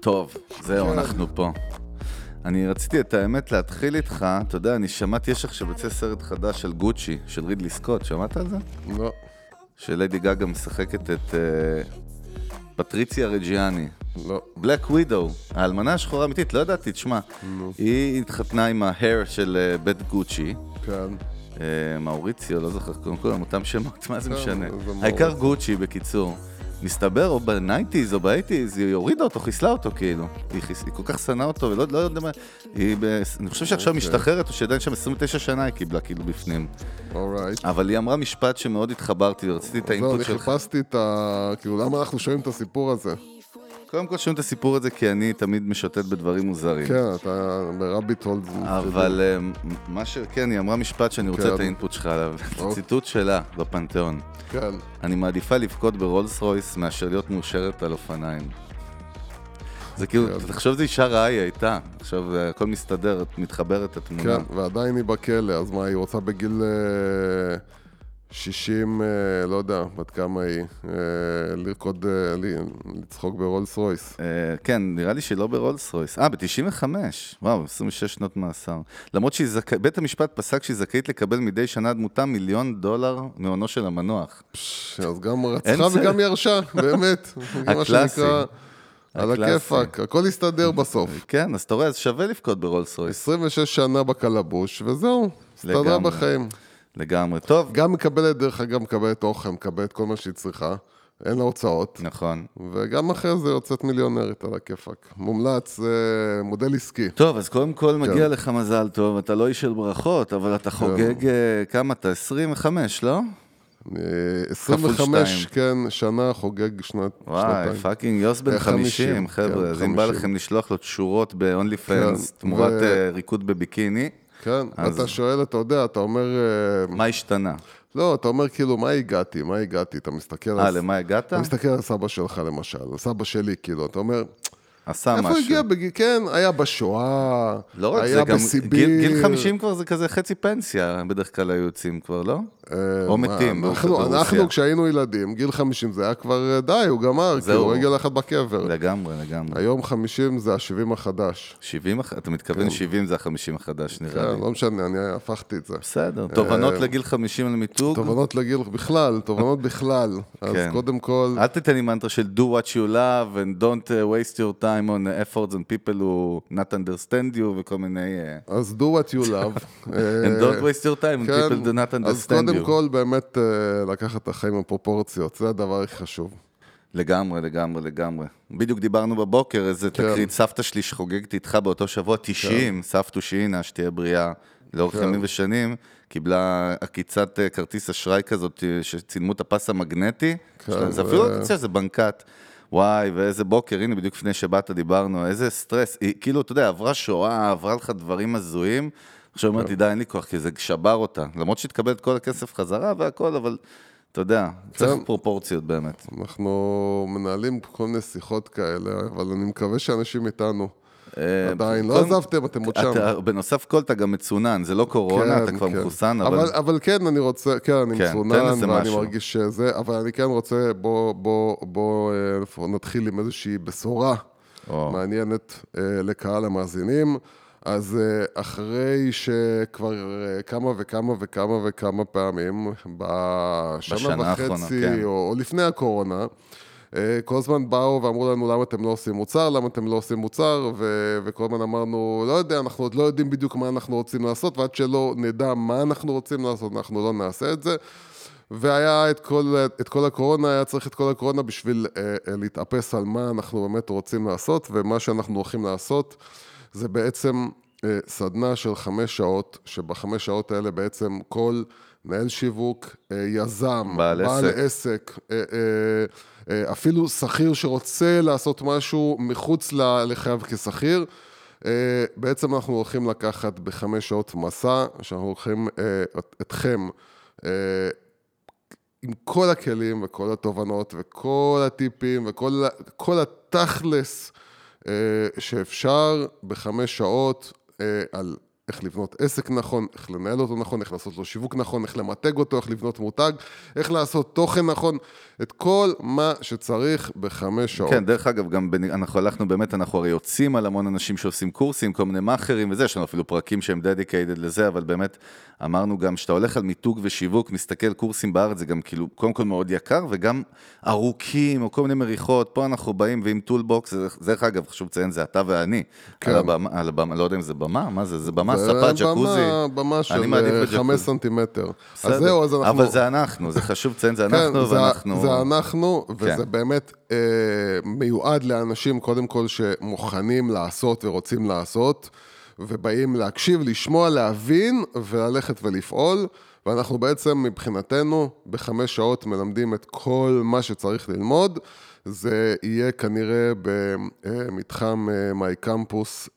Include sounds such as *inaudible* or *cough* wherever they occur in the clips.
טוב, זהו, אנחנו פה. אני רציתי את האמת להתחיל איתך, אתה יודע, אני שמעתי, יש עכשיו יוצא סרט חדש של גוצ'י, של רידלי סקוט, שמעת על זה? לא. שליידי גגה משחקת את אה, פטריציה רג'יאני. לא. בלק ווידו, האלמנה השחורה האמיתית, לא ידעתי, תשמע, היא התחתנה עם ההר של אה, בית גוצ'י, כן. אה, מאוריציו, לא זוכר, קודם כל, אותם שמות, מה זה כן, משנה? העיקר. גוצ'י, בקיצור. מסתבר, או ב nineties או ב eighties, היא הורידה אותו, חיסלה אותו כאילו. היא, חיס... היא כל כך שנאה אותו, ולא לא יודע מה... היא ב... אני חושב שעכשיו אוקיי. משתחררת, או שעדיין שם 29 שנה היא קיבלה כאילו בפנים. alright. אבל היא אמרה משפט שמאוד התחברתי, ורציתי את לא, ה input אני שלך. חיפשתי את ה... כאילו, למה אנחנו שומעים את הסיפור הזה? קודם כל שומעים את הסיפור הזה, כי אני תמיד משוטט בדברים מוזרים. כן, אתה ב rabbit hole. אבל אה, מה ש... כן, היא אמרה משפט שאני רוצה כן. את ה input שלך עליו. אוקיי. ציטוט שלה בפנתיאון. כן. אני מעדיפה לבכות ברולס רויס מאשר להיות מאושרת על אופניים. זה כאילו, כן. תחשוב איזה אישה רעה היא הייתה. עכשיו אה, הכל מסתדר, מתחברת התמונה. כן, ועדיין היא בכלא, אז מה, היא רוצה בגיל אה, 60, אה, לא יודע, בת כמה היא, אה, לרקוד, אה, לצחוק ברולס רויס. כן, נראה לי שהיא לא ברולס רויס. אה, ב-95. וואו, 26 שנות מאסר. למרות שהיא זכאית, בית המשפט פסק שהיא זכאית לקבל מדי שנה דמותה מיליון דולר מהונו של המנוח. אז גם *laughs* רצחה. וגם ירשה, באמת. *laughs* הקלאסי. על. הכיפאק, הכל יסתדר בסוף. *laughs* כן, אז אתה רואה, אז שווה לבכות ברולס רויס. 26 שנה בקלבוש, וזהו, הסתדרה. בחיים. לגמרי. טוב, גם מקבלת, דרך אגב, מקבלת אוכל, מקבלת כל מה שהיא צריכה, אין לה הוצאות, נכון. וגם אחרי זה יוצאת מיליונרית על הכיפאק. מומלץ, זה מודל עסקי. טוב, אז קודם כל כן. מגיע לך מזל טוב, אתה לא איש של ברכות, אבל אתה חוגג, אה, כמה אתה? 25, לא? אה, 25, שתיים. כן, שנה חוגג שנת, וואי, שנתיים. פאקינג יוס בן אה, 50, 50, חבר'ה, כן, אז אם בא 50. לכם לשלוח לו תשורות ב-only כן, fans תמורת ו- אה, ריקוד בביקיני, כן, אז- אתה שואל, אתה יודע, אתה אומר... אה, מה השתנה? לא, אתה אומר כאילו, מה הגעתי? מה הגעתי? אתה מסתכל אה, על... למה הגעת? אתה מסתכל על סבא שלך למשל, על סבא שלי, כאילו, אתה אומר, עשה איפה משהו. הוא הגיע? בגיל, כן, היה בשואה, לא רק היה זה, גם בסיביר. גיל גיל 50 כבר זה כזה חצי פנסיה, בדרך כלל היו יוצאים כבר, לא? אה, או מתים, אנחנו, כשהיינו ילדים, גיל 50 זה היה כבר, אה, די, הוא גמר, זהו. כאילו, רגל אחת בקבר. לגמרי, לגמרי. היום 50 זה ה-70 החדש. 70, הח- אתה מתכוון 70 זה ה-50 החדש, נראה כן, לי. לא משנה, אני הפכתי את זה. בסדר, תובנות אה, לגיל 50 על מיתוג. תובנות לגיל בכלל, תובנות בכלל. אז כן. קודם כל, אל תתן לי מנטרה של do what you love and don't waste your time on efforts and people who not understand you וכל מיני... אז do what you love. *laughs* and don't waste your time and כן, people do not understand קודם. כל, באמת אה, לקחת את החיים בפרופורציות, זה הדבר הכי חשוב. לגמרי, לגמרי, לגמרי. בדיוק דיברנו בבוקר, איזה כן. תקרית סבתא שלי שחוגגת איתך באותו שבוע, 90, סבתא שינה, שתהיה בריאה לאורך כן. ימים ושנים, קיבלה עקיצת אה, כרטיס אשראי כזאת, אה, שצילמו את הפס המגנטי, כן, זה ו- אפילו לא עקיצה, זה בנקט. וואי, ואיזה בוקר, הנה, בדיוק לפני שבאת דיברנו, איזה סטרס. היא כאילו, אתה יודע, עברה שואה, עברה לך דברים הזויים. עכשיו כן. אומרת לי, די, אין לי כוח, כי זה שבר אותה. למרות שהתקבל את כל הכסף חזרה והכל, אבל אתה יודע, צריך כן. פרופורציות באמת. אנחנו מנהלים כל מיני שיחות כאלה, אבל אני מקווה שאנשים איתנו. אה, עדיין, לא עזבתם, אתם עוד שם. בנוסף כל אתה גם מצונן, זה לא קורונה, אתה כבר כן. מחוסן, אבל... אבל... כן, אני רוצה, כן, אני כן, מצונן, ואני. מרגיש שזה, אבל אני כן רוצה, בוא, בוא, בוא אה, נתחיל עם איזושהי בשורה. מעניינת אה, לקהל המאזינים. אז אה, אחרי שכבר אה, כמה וכמה וכמה וכמה פעמים, בשנה בשנה האחרונה, וחצי, כן. או, או לפני הקורונה, אה, כל הזמן באו ואמרו לנו למה אתם לא עושים מוצר, למה אתם לא עושים מוצר, ו- וכל הזמן אמרנו, לא יודע, אנחנו עוד לא יודעים בדיוק מה אנחנו רוצים לעשות, ועד שלא נדע מה אנחנו רוצים לעשות, אנחנו לא נעשה את זה. והיה את כל, את כל הקורונה, היה צריך את כל הקורונה בשביל אה, להתאפס על מה אנחנו באמת רוצים לעשות, ומה שאנחנו הולכים לעשות זה בעצם אה, סדנה של חמש שעות, שבחמש שעות האלה בעצם כל מנהל שיווק, אה, יזם, בעל עסק. עסק אה, אפילו שכיר שרוצה לעשות משהו מחוץ לחייו כשכיר. בעצם אנחנו הולכים לקחת בחמש שעות מסע, שאנחנו את- אתכם עם כל הכלים וכל התובנות וכל הטיפים וכל התכלס שאפשר בחמש שעות אה, על איך לבנות עסק נכון, איך לנהל אותו נכון, איך לעשות לו שיווק נכון, איך למתג אותו, איך לבנות מותג, איך לעשות תוכן נכון, את כל מה שצריך בחמש שעות. כן, דרך אגב, גם בנ... אנחנו הלכנו באמת, אנחנו הרי יוצאים על המון אנשים שעושים קורסים, כל מיני מאכערים וזה, יש לנו אפילו פרקים שהם דדיקיידד לזה, אבל באמת אמרנו גם שאתה הולך על מיתוג ושיווק, מסתכל קורסים בארץ, זה גם כאילו, קודם כל מאוד יקר, וגם ארוכים, או כל מיני מריחות, פה אנחנו באים ועם toolbox, זה- דרך אגב, חשוב לציין, זה אתה ואני, כן. על הבמה, על הבמה, לא יודע אם זה במה, מה זה, זה במה, ספה, ג'קוזי. במה, של מעדיף אה, בג'קוזי. חמש סנטימטר. אז. זהו, אז אנחנו... אבל זה אנחנו, זה חשוב לציין, זה אנחנו, כן, זה, ואנחנו... זה אנחנו, וזה כן. באמת אה, מיועד לאנשים, קודם כל, שמוכנים לעשות ורוצים לעשות, ובאים להקשיב, לשמוע, להבין, וללכת ולפעול. ואנחנו בעצם, מבחינתנו, בחמש שעות מלמדים את כל מה שצריך ללמוד. זה יהיה כנראה במתחם מיי קמפוס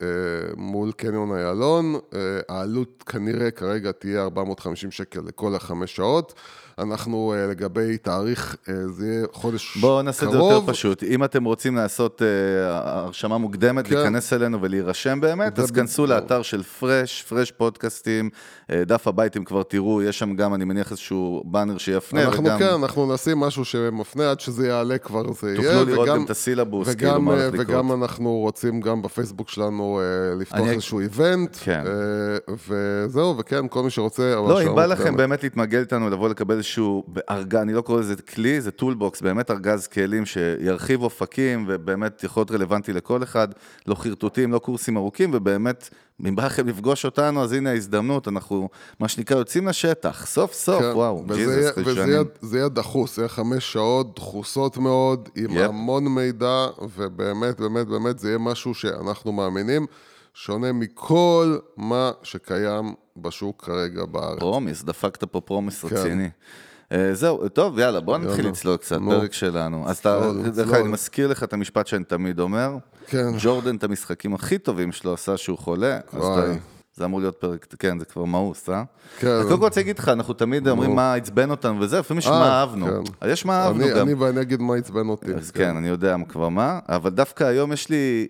מול קניון איילון. אה, העלות כנראה כרגע תהיה 450 שקל לכל החמש שעות. אנחנו אה, לגבי תאריך, אה, זה יהיה חודש קרוב. בואו נעשה את זה יותר פשוט. אם אתם רוצים לעשות הרשמה מוקדמת, כן. להיכנס אלינו ולהירשם באמת, אז כנסו. לאתר של פרש, פרש פודקאסטים, דף הבית אם כבר תראו, יש שם גם, אני מניח, איזשהו באנר שיפנה, אנחנו וגם כן, אנחנו נשים משהו שמפנה עד שזה יעלה כבר, זה תוכלו. לראות וגם- גם את הסילבוס, כאילו, וגם, מה אה, הולך לקרות. וגם אנחנו רוצים גם בפייסבוק שלנו אה, לפתוח אני- איזשהו איבנט, כן. אה, וזהו, וכן, כל מי שרוצה... לא, אם בא לכם מוקדמת. באמת להתמגל איתנו, לבוא לקבל איזשהו ארגז, אני לא קורא לזה כלי, זה toolbox, באמת ארגז כלים שירחיב אופקים, ובאמת יכול להיות רלוונטי לכל אחד, לא חרטוטים, לא קורסים ארוכים, ובאמת, אם בא לכם לפגוש אותנו, אז הנה ההזדמנות, אנחנו, מה שנקרא, יוצאים לשטח, סוף סוף, כן, וואו, ג'יזוס, יהיה- וזה. יהיה- דחוס, זה יהיה חמש שעות דחוסות מאוד, עם yep. המון מידע, ובאמת, באמת, באמת, זה יהיה משהו שאנחנו מאמינים, שונה מכל מה שקיים בשוק כרגע בארץ. promise, דפקת פה promise כן. רציני. אה, זהו, טוב, יאללה, בוא נתחיל יאללה. לצלול קצת, נו. פרק שלנו. אז אתה, צלול, דרך אגב. אני מזכיר לך את המשפט שאני תמיד אומר, כן. ג'ורדן את המשחקים הכי טובים שלו עשה שהוא חולה, אז וואי. אתה... זה אמור להיות פרק, כן, זה כבר מאוס, אה? כן. אז קודם כל רוצה להגיד לך, אנחנו תמיד אומרים מה עצבן אותנו וזה, לפעמים יש מה אה, אהבנו. כן. אז יש מה אהבנו גם. אני ואני אגיד מה עצבן אותי. אז כן, אני יודע כבר מה, אבל דווקא היום יש לי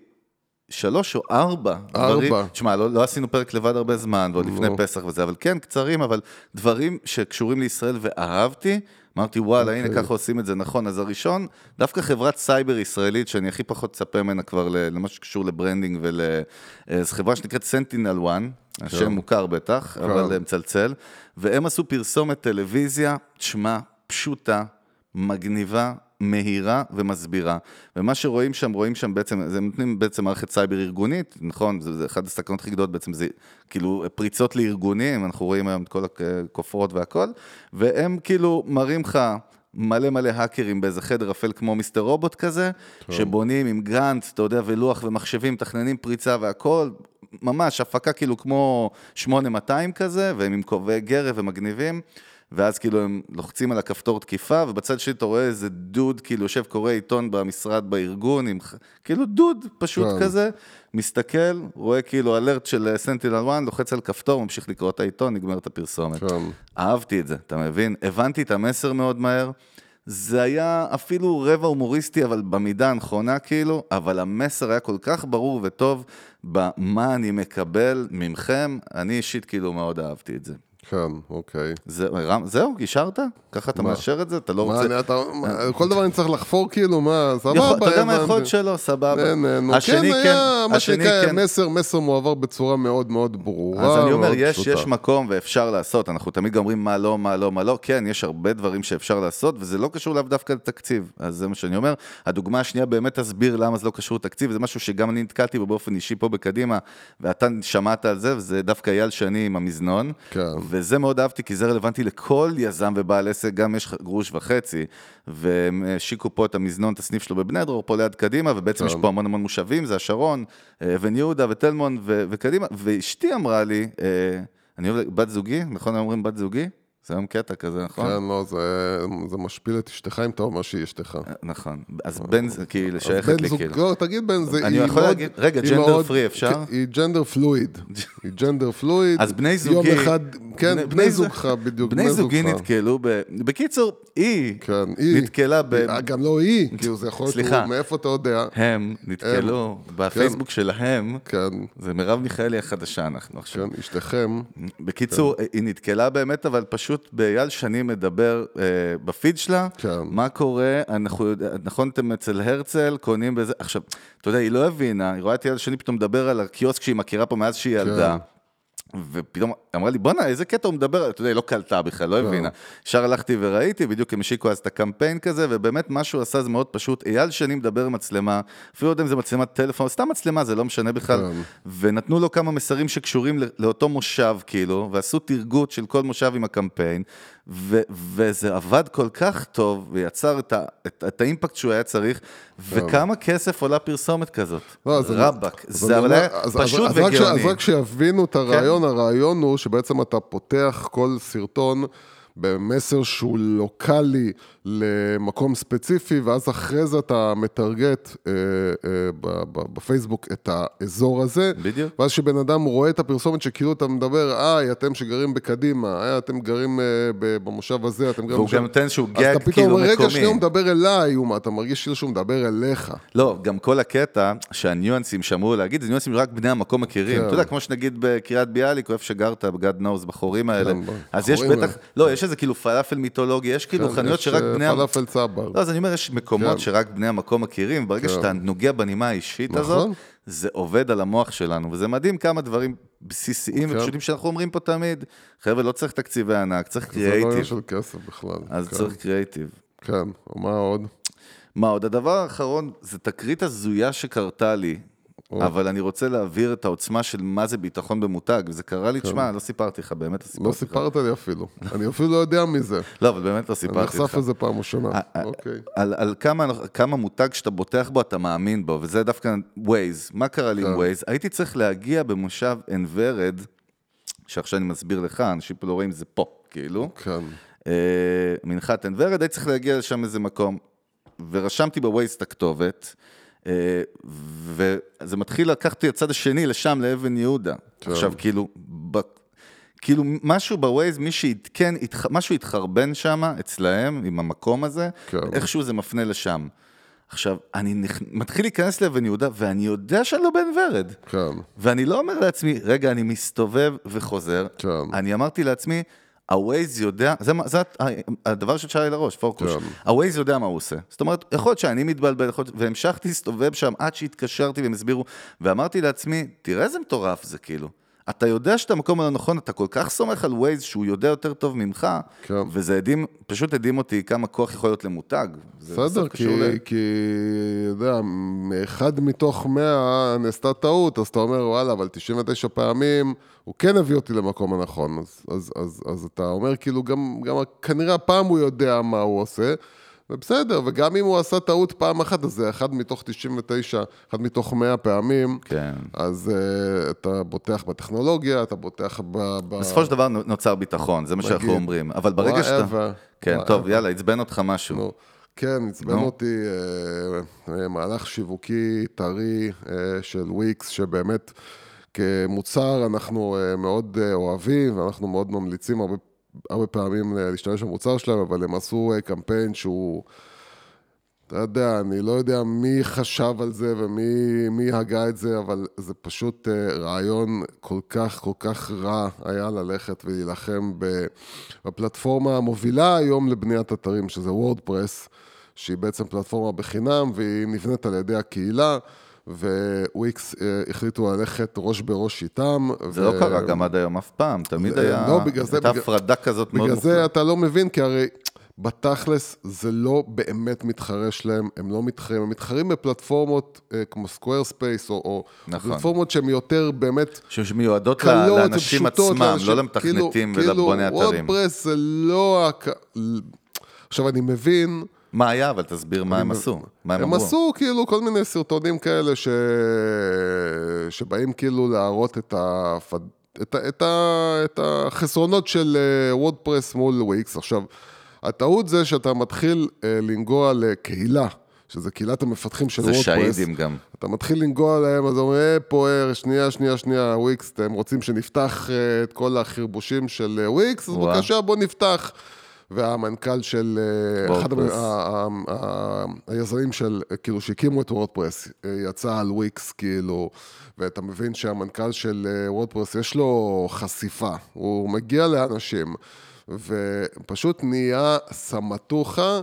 שלוש או ארבע דברים. ארבע. תשמע, לא, לא עשינו פרק לבד הרבה זמן, ועוד לפני. פסח וזה, אבל כן, קצרים, אבל דברים שקשורים לישראל ואהבתי. אמרתי, וואלה, הנה, אוקיי. ככה עושים את זה נכון. אז הראשון, דווקא חברת סייבר ישראלית, שאני הכי פחות מצפה ממנה כבר למה שקשור ל branding ול... אה, זו חברה שנקראת SentinelOne, השם מוכר בטח, אבל אה, מצלצל, והם עשו פרסומת טלוויזיה, תשמע, פשוטה, מגניבה, מהירה ומסבירה. ומה שרואים שם, רואים שם בעצם, זה נותנים בעצם מערכת סייבר ארגונית, נכון? זה, זה אחת הסכנות הכי גדולות בעצם, זה כאילו פריצות לארגונים, אנחנו רואים היום את כל הכופרות והכל, והם כאילו מראים לך... מלא מלא האקרים באיזה חדר אפל כמו מיסטר רובוט כזה, שבונים עם גרנט, אתה יודע, ולוח ומחשבים, מתכננים פריצה והכל, ממש הפקה כאילו כמו 8200 כזה, והם עם כובעי גרב ומגניבים. ואז כאילו הם לוחצים על הכפתור תקיפה, ובצד שלי אתה רואה איזה דוד, כאילו יושב קורא עיתון במשרד בארגון, עם, כאילו דוד פשוט כן. כזה, מסתכל, רואה כאילו אלרט של סנטינל 1, לוחץ על כפתור, ממשיך לקרוא את העיתון, נגמר את הפרסומת. כן. אהבתי את זה, אתה מבין? הבנתי את המסר מאוד מהר. זה היה אפילו רבע הומוריסטי, אבל במידה הנכונה כאילו, אבל המסר היה כל כך ברור וטוב במה אני מקבל ממכם, אני אישית כאילו מאוד אהבתי את זה. כן, אוקיי. זה, רם, זהו, אישרת? ככה אתה מה? מאשר את זה? אתה לא מה, רוצה... אני, אתה, מה, כל דבר אני צריך לחפור כאילו, מה, סבבה, אתה יודע מה. יכול להיות שלא, סבבה. אין, אין, נו, השני כן, היה, מה השני שנקרא, כן. מסר, מסר מועבר בצורה מאוד מאוד ברורה. אז אני אומר, יש. יש מקום ואפשר לעשות, אנחנו תמיד גם אומרים מה לא, מה לא, מה לא, כן, יש הרבה דברים שאפשר לעשות, וזה לא קשור לאו דווקא לתקציב, אז זה מה שאני אומר. הדוגמה השנייה באמת תסביר למה זה לא קשור לתקציב, זה משהו שגם אני נתקלתי בו באופן אישי פה בקדימה, ואתה שמעת על זה, וזה דווקא אייל שני עם המזנון, כן. וזה מאוד אהבתי, כי זה רלוונטי לכל יזם ובעל עסק, גם יש גרוש וחצי, והם השיקו פה את המזנון, את הסניף שלו בבני דרור, פה ליד קדימה, ובעצם יש. פה המון המון מושבים, זה השרון, אה, אבן יהודה ותלמון ו- וקדימה, ואשתי אמרה לי, אה, אני אוהב, בת זוגי, נכון אומרים בת זוגי? זה היום קטע כזה, נכון? כן, לא, זה, זה משפיל את אשתך אם אתה אומר שהיא אשתך. נכון. אז בן כאילו שייכת לי זוג, כאילו. לא, תגיד בן זה, אני יכול מאוד- להגיד- רגע, ג'נדר פרי אפשר? היא ג'נדר פלואיד, היא ג'נדר פלואיד. *laughs* אז בני זוגי... יום אחד, כן, בני- בני זוג- זוגך, בדיוק, בני זוגי זוגך. נתקלו ב... בקיצור, היא כן, היא. נתקלה ב... אה, גם לא היא, כאילו זה יכול להיות, סליחה. מאיפה אתה יודע? הם נתקלו בפייסבוק שלהם, כן, זה מרב מיכאלי החדשה אנחנו עכשיו. כן, אשתכם, בקיצור, היא נתקלה באמת, אבל פשוט באייל שני מדבר אה, בפיד שלה, כן. מה קורה, אנחנו, יודע- נכון, אתם אצל הרצל, קונים בזה, עכשיו, אתה יודע, היא לא הבינה, היא רואה את אייל שני פתאום מדבר על הקיוסק שהיא מכירה פה מאז שהיא ילדה. ופתאום אמרה לי, בואנה, איזה קטע הוא מדבר, אתה יודע, היא לא קלטה בכלל, לא הבינה. ישר הלכתי וראיתי, בדיוק הם השיקו אז את הקמפיין כזה, ובאמת מה שהוא עשה זה מאוד פשוט. אייל שני מדבר עם מצלמה, אפילו לא יודע אם זה מצלמת טלפון, סתם מצלמה, זה לא משנה בכלל. כן. ונתנו לו כמה מסרים שקשורים לאותו מושב, כאילו, ועשו תרגות של כל מושב עם הקמפיין, ו- וזה עבד כל כך טוב, ויצר את, ה- את, את האימפקט שהוא היה צריך, וכמה כסף עולה פרסומת כזאת. לא, רבאק. זה אבל היה פשוט אז ש- וגאוני. כן. אז רק שיבינו את הרעיון, הרעיון הוא שבעצם אתה פותח כל סרטון במסר שהוא לוקאלי למקום ספציפי, ואז אחרי זה אתה מטרגט אה, אה, בפייסבוק את האזור הזה. בדיוק. ואז כשבן אדם רואה את הפרסומת שכאילו אתה מדבר, היי, אתם שגרים בקדימה, היי, אתם גרים אה, במושב הזה, אתם גרים והוא. גם נותן איזשהו אז גג אתה פתאום כאילו רגע, מקומי. שנייה, הוא מדבר אליי, הוא מה, אתה מרגיש כאילו שהוא מדבר אליך. לא, גם כל הקטע שהניואנסים שאמרו להגיד, זה ניואנסים שרק בני המקום מכירים. כן. אתה יודע, כמו שנגיד בקריית ביאליק, או איפה שגרת, בגד נוז, בחורים האלה. כן, אז יש בטח. לא, יש איזה כאילו פלאפל מיתולוגי, יש כאילו כן, חנויות יש, שרק אה, בני... המ- פלאפל צבר. לא, אז אני אומר, יש מקומות כן. שרק בני המקום מכירים, ברגע כן. שאתה נוגע בנימה האישית נכון. הזאת, זה עובד על המוח שלנו, וזה מדהים כמה דברים בסיסיים כן. ופשוטים שאנחנו אומרים פה תמיד. חבר'ה, לא צריך תקציבי ענק, צריך זה לא עניין קריאייטיב. של כסף בכלל. אז כן. צריך קריאייטיב. כן, מה עוד? מה עוד? הדבר האחרון, זה תקרית הזויה שקרתה לי, אבל אני רוצה להעביר את העוצמה של מה זה ביטחון במותג, וזה קרה לי, תשמע, לא סיפרתי לך, באמת לא סיפרתי לא לך. סיפרת לי אפילו. אני אפילו לא יודע מזה. *laughs* לא, אבל באמת לא אני סיפרתי לך. נחשף לזה פעם ראשונה. אוקיי. על, כמה, מותג שאתה בוטח בו, אתה מאמין בו, וזה דווקא Waze. מה קרה לי עם כן. Waze? הייתי צריך להגיע במושב עין ורד, שעכשיו אני מסביר לך, אנשים פה לא רואים, זה פה, כאילו. כן. אה, מנחת עין ורד, הייתי צריך להגיע לשם איזה מקום. ורשמתי בווייז את הכתובת, וזה מתחיל לקחת לי הצד השני, לשם, לאבן יהודה. כן. עכשיו, כאילו, ב... כאילו משהו בווייז, מי שעדכן, התח... משהו התחרבן שם, אצלהם, עם המקום הזה, כן. איכשהו זה מפנה לשם. עכשיו, אני נכ... מתחיל להיכנס לאבן יהודה, ואני יודע שאני לא בן ורד. כן. ואני לא אומר לעצמי, רגע, אני מסתובב וחוזר. כן. אני אמרתי לעצמי, הווייז יודע, זה, זה הת- הדבר ששאל לי לראש, פורקוש. כן. הווייז יודע מה הוא עושה. זאת אומרת, יכול להיות שאני מתבלבל, יכול להיות, והמשכתי להסתובב שם עד שהתקשרתי והם הסבירו, ואמרתי לעצמי, תראה איזה מטורף זה כאילו. אתה יודע שאתה במקום הלא נכון, אתה כל כך סומך על ווייז שהוא יודע יותר טוב ממך, כן. וזה הדהים, פשוט הדהים אותי כמה כוח יכול להיות למותג. בסדר, כי, ל- כי, יודע, מאחד מתוך מאה נעשתה טעות, אז אתה אומר, וואלה, אבל 99 פעמים הוא כן הביא אותי למקום הנכון. אז, אז, אז, אז אתה אומר, כאילו, גם, גם כנראה הפעם הוא יודע מה הוא עושה, ובסדר, וגם אם הוא עשה טעות פעם אחת, אז זה אחד מתוך 99, אחד מתוך 100 פעמים. כן. אז uh, אתה בוטח בטכנולוגיה, אתה בוטח ב... ב... בסופו של דבר נוצר ביטחון, זה מה שאנחנו אומרים. אבל ברגע שאתה... whatever, כן, whatever. טוב, יאללה, עצבן אותך משהו. נו, כן, עצבן נו. אותי אה, אה, מהלך שיווקי טרי אה, של וויקס, שבאמת כמוצר אנחנו אה, מאוד אה, אוהבים, ואנחנו מאוד ממליצים הרבה, הרבה פעמים אה, להשתמש במוצר שלהם, אבל הם עשו אה, קמפיין שהוא... אתה יודע, אני לא יודע מי חשב על זה ומי מי הגה את זה, אבל זה פשוט אה, רעיון כל כך, כל כך רע היה ללכת ולהילחם בפלטפורמה המובילה היום לבניית אתרים, שזה וורדפרס, שהיא בעצם פלטפורמה בחינם והיא נבנית על ידי הקהילה. וויקס אה, החליטו ללכת ראש בראש איתם. זה לא קרה גם עד היום אף פעם, תמיד זה- היה... לא, בגלל זה- הייתה בגלל- הפרדה כזאת מאוד בגלל זה מוחלטת. אתה לא מבין, כי הרי בתכלס זה לא באמת מתחרה שלהם, הם לא מתחרים, הם מתחרים בפלטפורמות אה, כמו Squarespace, או, או נכון. פלטפורמות שהן יותר באמת שמיועדות קלות לאנשים ופשוטות, עצמם, לאנשים- לא למתכנתים כאילו- ולבוני כאילו אתרים. WordPress זה לא... הק... עכשיו, אני מבין... מה היה? אבל תסביר מה הם עשו. מה הם הם אמרו. עשו כאילו כל מיני סרטונים כאלה ש... שבאים כאילו להראות את, הפד... את, ה- את, ה- את החסרונות של אה, וורדפרס מול וויקס. עכשיו, הטעות זה שאתה מתחיל אה, לנגוע לקהילה, שזה קהילת המפתחים של זה וורדפרס. שהידים גם. אתה מתחיל לנגוע להם, אז אומרים, אה, אה, שנייה, שנייה, שנייה, וויקס, אתם רוצים שנפתח אה, את כל החרבושים של וויקס? אז. בבקשה, בוא נפתח. והמנכ"ל של, אה, אחד היזמים של, אה, כאילו, שהקימו את וורדפרס, אה, יצא על וויקס, כאילו, ואתה מבין שהמנכ"ל של וורדפרס, יש לו חשיפה, הוא מגיע לאנשים, ופשוט נהיה סמטוחה.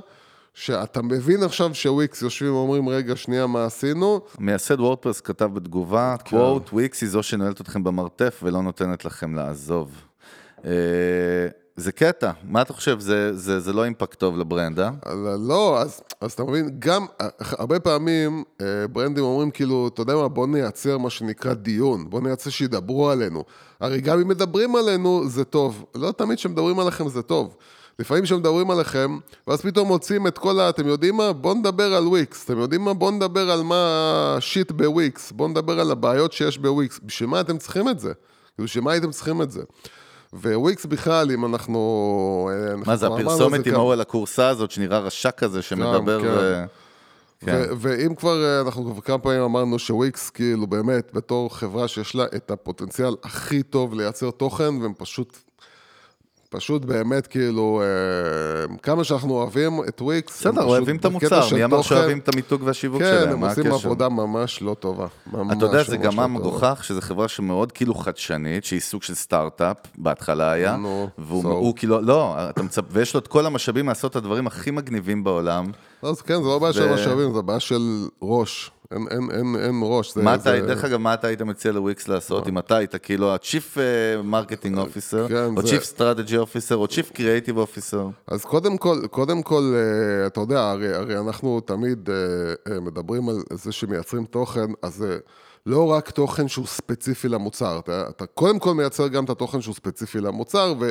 שאתה מבין עכשיו שוויקס יושבים ואומרים, רגע, שנייה, מה עשינו? מייסד וורדפרס כתב בתגובה, כן. quote, וויקס היא זו שנועלת אתכם במרתף ולא נותנת לכם לעזוב. זה קטע, מה אתה חושב? זה, זה, זה לא אימפקט טוב ל brand, אה? לא, אז, אז אתה מבין, גם הרבה פעמים אה, ברנדים אומרים כאילו, אתה יודע מה, בוא נייצר מה שנקרא דיון, בוא נייצר שידברו עלינו. הרי גם אם מדברים עלינו זה טוב, לא תמיד כשמדברים עליכם זה טוב. לפעמים כשמדברים עליכם, ואז פתאום מוצאים את כל ה... אתם יודעים מה? בואו נדבר על וויקס. אתם יודעים מה? בואו נדבר על מה ה shit בוויקס. בואו נדבר על הבעיות שיש בוויקס. בשביל מה אתם צריכים את זה? כאילו, בשביל מה הייתם צריכים את זה? וויקס בכלל, אם אנחנו... אה, מה זה, הפרסומת עם ההוא על הכורסה הזאת, שנראה רשע כזה, שמדבר כן. ו... כן. ואם כבר, אה, אנחנו כבר כמה פעמים אמרנו שוויקס, כאילו באמת, בתור חברה שיש לה את הפוטנציאל הכי טוב לייצר תוכן, והם פשוט, פשוט באמת, כאילו, אה, כמה שאנחנו אוהבים את וויקס, הם בסדר, אוהבים את המוצר, מי אמר שאוהבים את המיתוג והשיווק כן, שלהם? הם מה עושים? עבודה ממש לא טובה. ממש, אתה יודע, זה גם לא מה טובה. מגוחך, שזו חברה שמאוד כאילו חדשנית, שהיא סוג של סטארט-אפ, בהתחלה היה, נו, והוא כאילו, לא. ויש לו את כל המשאבים לעשות את הדברים הכי מגניבים בעולם. אז כן, זה לא בעיה של משאבים, זה בעיה של ראש. אין, אין, אין, אין ראש. זה, מה אתה, זה... דרך אגב, מה אתה היית מציע לוויקס לעשות, אם אתה היית כאילו ה-Chief Marketing Officer, כן, או זה- Chief Strategy Officer, או Chief Creative Officer? אז קודם כל, קודם כל, אה, אתה יודע, הרי, הרי אנחנו תמיד אה, אה, מדברים על זה שמייצרים תוכן, אז זה לא רק תוכן שהוא ספציפי למוצר, אתה, אתה קודם כל מייצר גם את התוכן שהוא ספציפי למוצר, ו,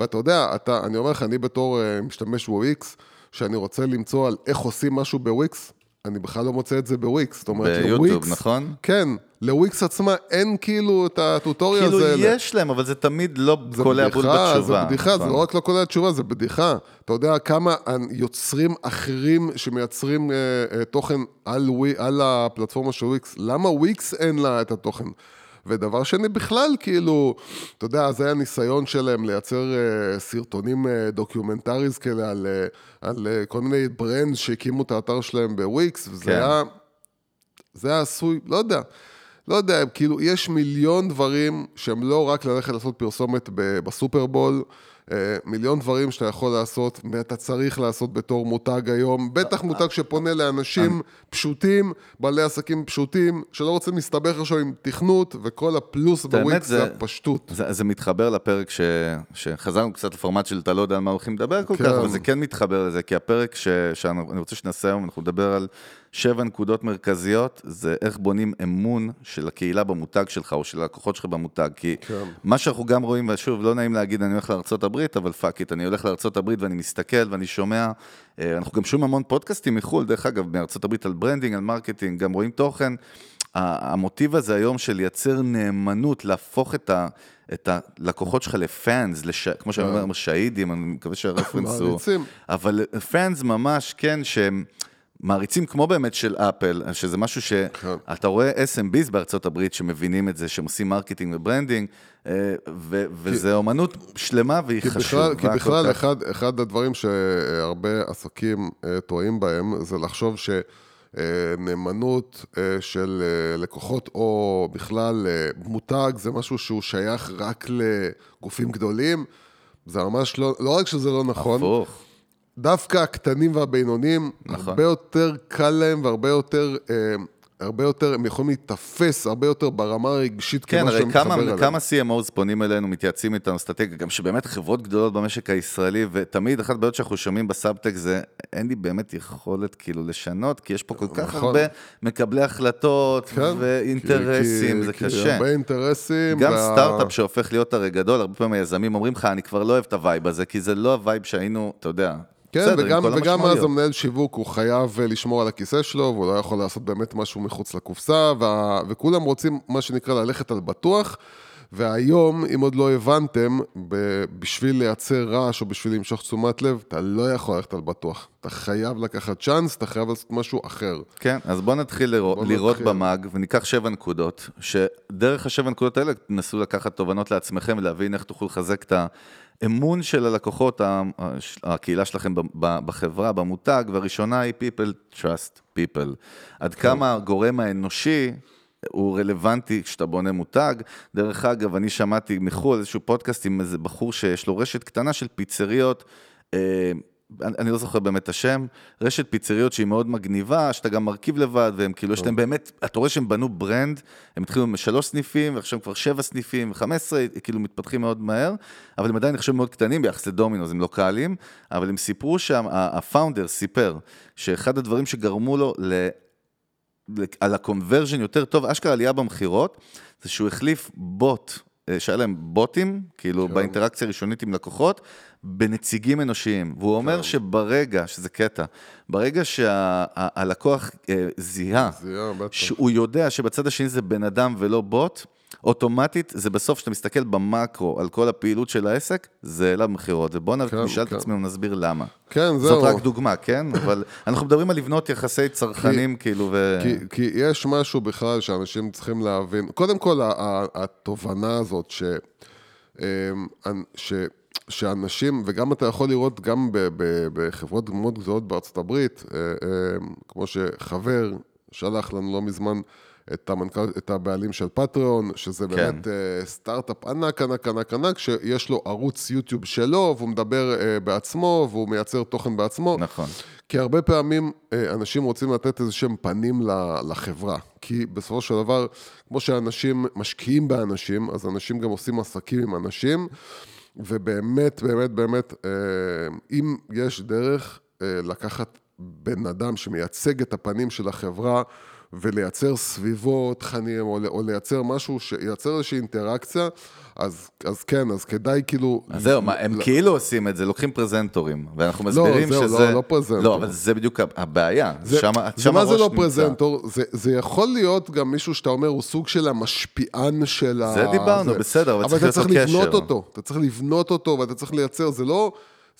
ואתה יודע, אתה, אני אומר לך, אני בתור אה, משתמש בוויקס, שאני רוצה למצוא על איך עושים משהו בוויקס, אני בכלל לא מוצא את זה בוויקס. זאת אומרת, ביוטיוב, לוויקס- נכון? כן, לוויקס עצמה אין כאילו את ה tutorial כאילו הזה. יש להם, אבל זה תמיד לא זה קולע בול בתשובה. זה בדיחה, זה נכון. לא רק לא קולע תשובה, זה בדיחה. אתה יודע כמה יוצרים אחרים שמייצרים אה, אה, תוכן על, ווי, על הפלטפורמה של וויקס, למה וויקס אין לה את התוכן? ודבר שני, בכלל, כאילו, אתה יודע, זה היה ניסיון שלהם לייצר אה, סרטונים אה, documentaries כאלה על, אה, על אה, כל מיני brands שהקימו את האתר שלהם בוויקס, וזה כן. היה... זה היה עשוי, לא יודע, לא יודע, כאילו, יש מיליון דברים שהם לא רק ללכת לעשות פרסומת בסופרבול, מיליון דברים שאתה יכול לעשות, ואתה צריך לעשות בתור מותג היום, בטח מותג שפונה לאנשים פשוטים, בעלי עסקים פשוטים, שלא רוצים להסתבך עכשיו עם תכנות, וכל הפלוס בוויקס זה זה- הפשטות. זה, זה מתחבר לפרק ש, שחזרנו קצת לפורמט של אתה לא יודע על מה הולכים לדבר כל כן. כך, אבל זה כן מתחבר לזה, כי הפרק ש, שאני רוצה שנעשה היום, אנחנו נדבר על שבע נקודות מרכזיות, זה איך בונים אמון של הקהילה במותג שלך, או של הלקוחות שלך במותג, כי כן. מה שאנחנו גם רואים, ושוב, לא נעים להגיד אני הולך לארה"ב, אבל fuck it, אני הולך לארה"ב ואני מסתכל ואני שומע, אה, אנחנו גם שומעים המון פודקאסטים מחו"ל, דרך אגב, מארה"ב על branding, על marketing, גם רואים תוכן. המוטיב הזה היום של לייצר נאמנות, להפוך את, ה, את הלקוחות שלך ל fans, לש, כמו שאני אומר, שהידים, אני מקווה שה reference *laughs* הוא... אבל fans ממש, כן, שהם מעריצים כמו באמת של אפל, שזה משהו שאתה רואה SMBs בארצות הברית שמבינים את זה, שהם עושים marketing ו branding, אה, וזה אומנות שלמה והיא הכי חשובה כי כל בכלל. אחד, אחד הדברים שהרבה עסקים אה, טועים בהם, זה לחשוב שנאמנות של אה, לקוחות, או בכלל מותג, זה משהו שהוא שייך רק לגופים גדולים. זה ממש לא, לא רק שזה לא נכון, הפוך. דווקא הקטנים והבינוניים, נכון. הרבה יותר קל להם והרבה יותר, אה, הרבה יותר, הם יכולים להיתפס הרבה יותר ברמה הרגשית כן, כמה הרי שמתחבר כמה, אליהם. כמה CMOs פונים אלינו, מתייעצים איתנו אסטרטגיה, גם שבאמת חברות גדולות במשק הישראלי, ותמיד אחת הבעיות שאנחנו שומעים בסאבטק זה, אין לי באמת יכולת כאילו לשנות, כי יש פה כל כך נכון. הרבה מקבלי החלטות כן, ואינטרסים, כי- זה הכי קשה. הרבה אינטרסים. גם וה- סטארט-אפ שהופך להיות הרי גדול, הרבה פעמים היזמים אומרים לך, אני כבר לא אוהב את ה vibe הזה, כי זה לא ה vibe שהיינו, אתה יודע, כן, בסדר, וגם, וגם אז. המנהל שיווק, הוא חייב אה, לשמור על הכיסא שלו, והוא לא יכול לעשות באמת משהו מחוץ לקופסה, וה, וכולם רוצים, מה שנקרא, ללכת על בטוח, והיום, אם עוד לא הבנתם, בשביל לייצר רעש או בשביל למשוך תשומת לב, אתה לא יכול ללכת על בטוח. אתה חייב לקחת צ'אנס, אתה חייב לעשות משהו אחר. כן, אז בואו נתחיל לראות, בוא לראות נתחיל. במאג וניקח שבע נקודות, שדרך השבע נקודות האלה תנסו לקחת תובנות לעצמכם ולהבין איך תוכלו לחזק את האמון של הלקוחות, הקהילה שלכם בחברה, במותג, והראשונה היא people trust people. עד כמה הגורם האנושי הוא רלוונטי כשאתה בונה מותג. דרך אגב, אני שמעתי מחו"ל איזשהו פודקאסט עם איזה בחור שיש לו רשת קטנה של פיצריות. אני לא זוכר באמת את השם, רשת פיצריות שהיא מאוד מגניבה, שאתה גם מרכיב לבד, והם כאילו, יש להם באמת, אתה רואה שהם בנו brand, הם התחילו עם שלוש סניפים, ועכשיו הם כבר שבע סניפים, וחמש עשרה, כאילו מתפתחים מאוד מהר, אבל הם עדיין נחשבים מאוד קטנים ביחס לדומינוס, הם לוקאליים, אבל הם סיפרו שם, ה founder סיפר, שאחד הדברים שגרמו לו ל... על הקונברז'ן יותר טוב, אשכרה עלייה במכירות, זה שהוא החליף בוט, שהיה להם בוטים, כאילו כן. באינטראקציה הראשונית עם לקוחות, בנציגים אנושיים. והוא אומר כן. שברגע, שזה קטע, ברגע שהלקוח זיהה, זיהה, בטח. שהוא יודע שבצד השני זה בן אדם ולא בוט, אוטומטית, זה בסוף, כשאתה מסתכל במקרו על כל הפעילות של העסק, זה אליו מכירות. ובואו כן, נשאל את כן. עצמנו, נסביר למה. כן, זהו. זאת רק דוגמה, כן? *laughs* אבל אנחנו מדברים על לבנות יחסי צרכנים, כאילו, ו... כי, כי יש משהו בכלל שאנשים צריכים להבין. קודם כל, התובנה הזאת ש, אמ, ש, שאנשים, וגם אתה יכול לראות גם בחברות מאוד גדולות בארצות הברית, אה, אמ, כמו שחבר שלח לנו לא מזמן את, המנכ"ל, את הבעלים של פטריון, שזה כן. באמת אה, סטארט-אפ ענק, ענק, ענק, ענק, שיש לו ערוץ יוטיוב שלו, והוא מדבר אה, בעצמו, והוא מייצר תוכן בעצמו. נכון. כי הרבה פעמים אה, אנשים רוצים לתת איזה שהם פנים לחברה. כי בסופו של דבר, כמו שאנשים משקיעים באנשים, אז אנשים גם עושים עסקים עם אנשים, ובאמת, באמת, באמת, אה, אם יש דרך אה, לקחת בן אדם שמייצג את הפנים של החברה, ולייצר סביבו תכנים, או, או לייצר משהו שייצר איזושהי אינטראקציה, אז, אז כן, אז כדאי כאילו... אז זהו, מה, הם ל- כאילו עושים את זה, לוקחים פרזנטורים, ואנחנו מסבירים זהו, שזה... לא, לא פרזנטור. לא, אבל זה בדיוק הבעיה. זה, שם, זה שם מה זה לא נמצא. פרזנטור? זה, זה יכול להיות גם מישהו שאתה אומר, הוא סוג של המשפיען של ה... זה דיברנו, בסדר, אבל צריך אתה צריך להיות לו לבנות קשר. אותו, אתה צריך לבנות אותו ואתה צריך לייצר, זה לא...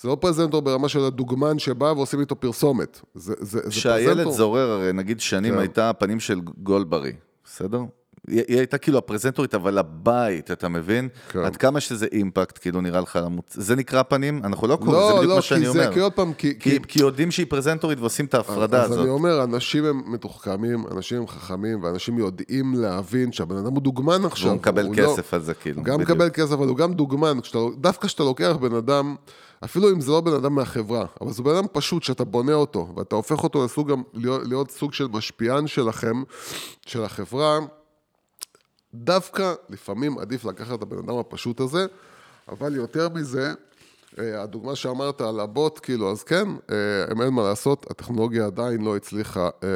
זה לא פרזנטור ברמה של הדוגמן שבא ועושים איתו פרסומת. זה, זה, זה כשהילד פרזנטור. זורר, הרי נגיד שנים כן. הייתה הפנים של גולדברי, בסדר? היא, היא הייתה כאילו הפרזנטורית, אבל הבית, אתה מבין? כן. עד כמה שזה אימפקט, כאילו נראה לך, למוצ... זה נקרא פנים? אנחנו לא קוראים, זה לא, בדיוק לא, מה שאני זה, אומר. כי עוד פעם, כי... כי, כי יודעים שהיא פרזנטורית ועושים את ההפרדה אז הזאת. אני אומר, אנשים הם מתוחכמים, אנשים הם חכמים, ואנשים יודעים להבין שהבן אדם הוא דוגמן עכשיו. והוא מקבל לא- כסף על זה, כאילו. הוא גם בדיוק. מקבל כסף, אבל הוא גם דוגמן. כשאתה, דווקא כשאתה לוקח בן אדם, אפילו אם זה לא בן אדם מהחברה, אבל זה בן אדם פשוט שאתה בונה אותו, ואתה הופך אותו לסוג, להיות, להיות סוג של משפיען שלכם, של החברה, דווקא לפעמים עדיף לקחת את הבן אדם הפשוט הזה, אבל יותר מזה, הדוגמה שאמרת על הבוט, כאילו, אז כן, אה, אין מה לעשות, הטכנולוגיה עדיין לא הצליחה אה,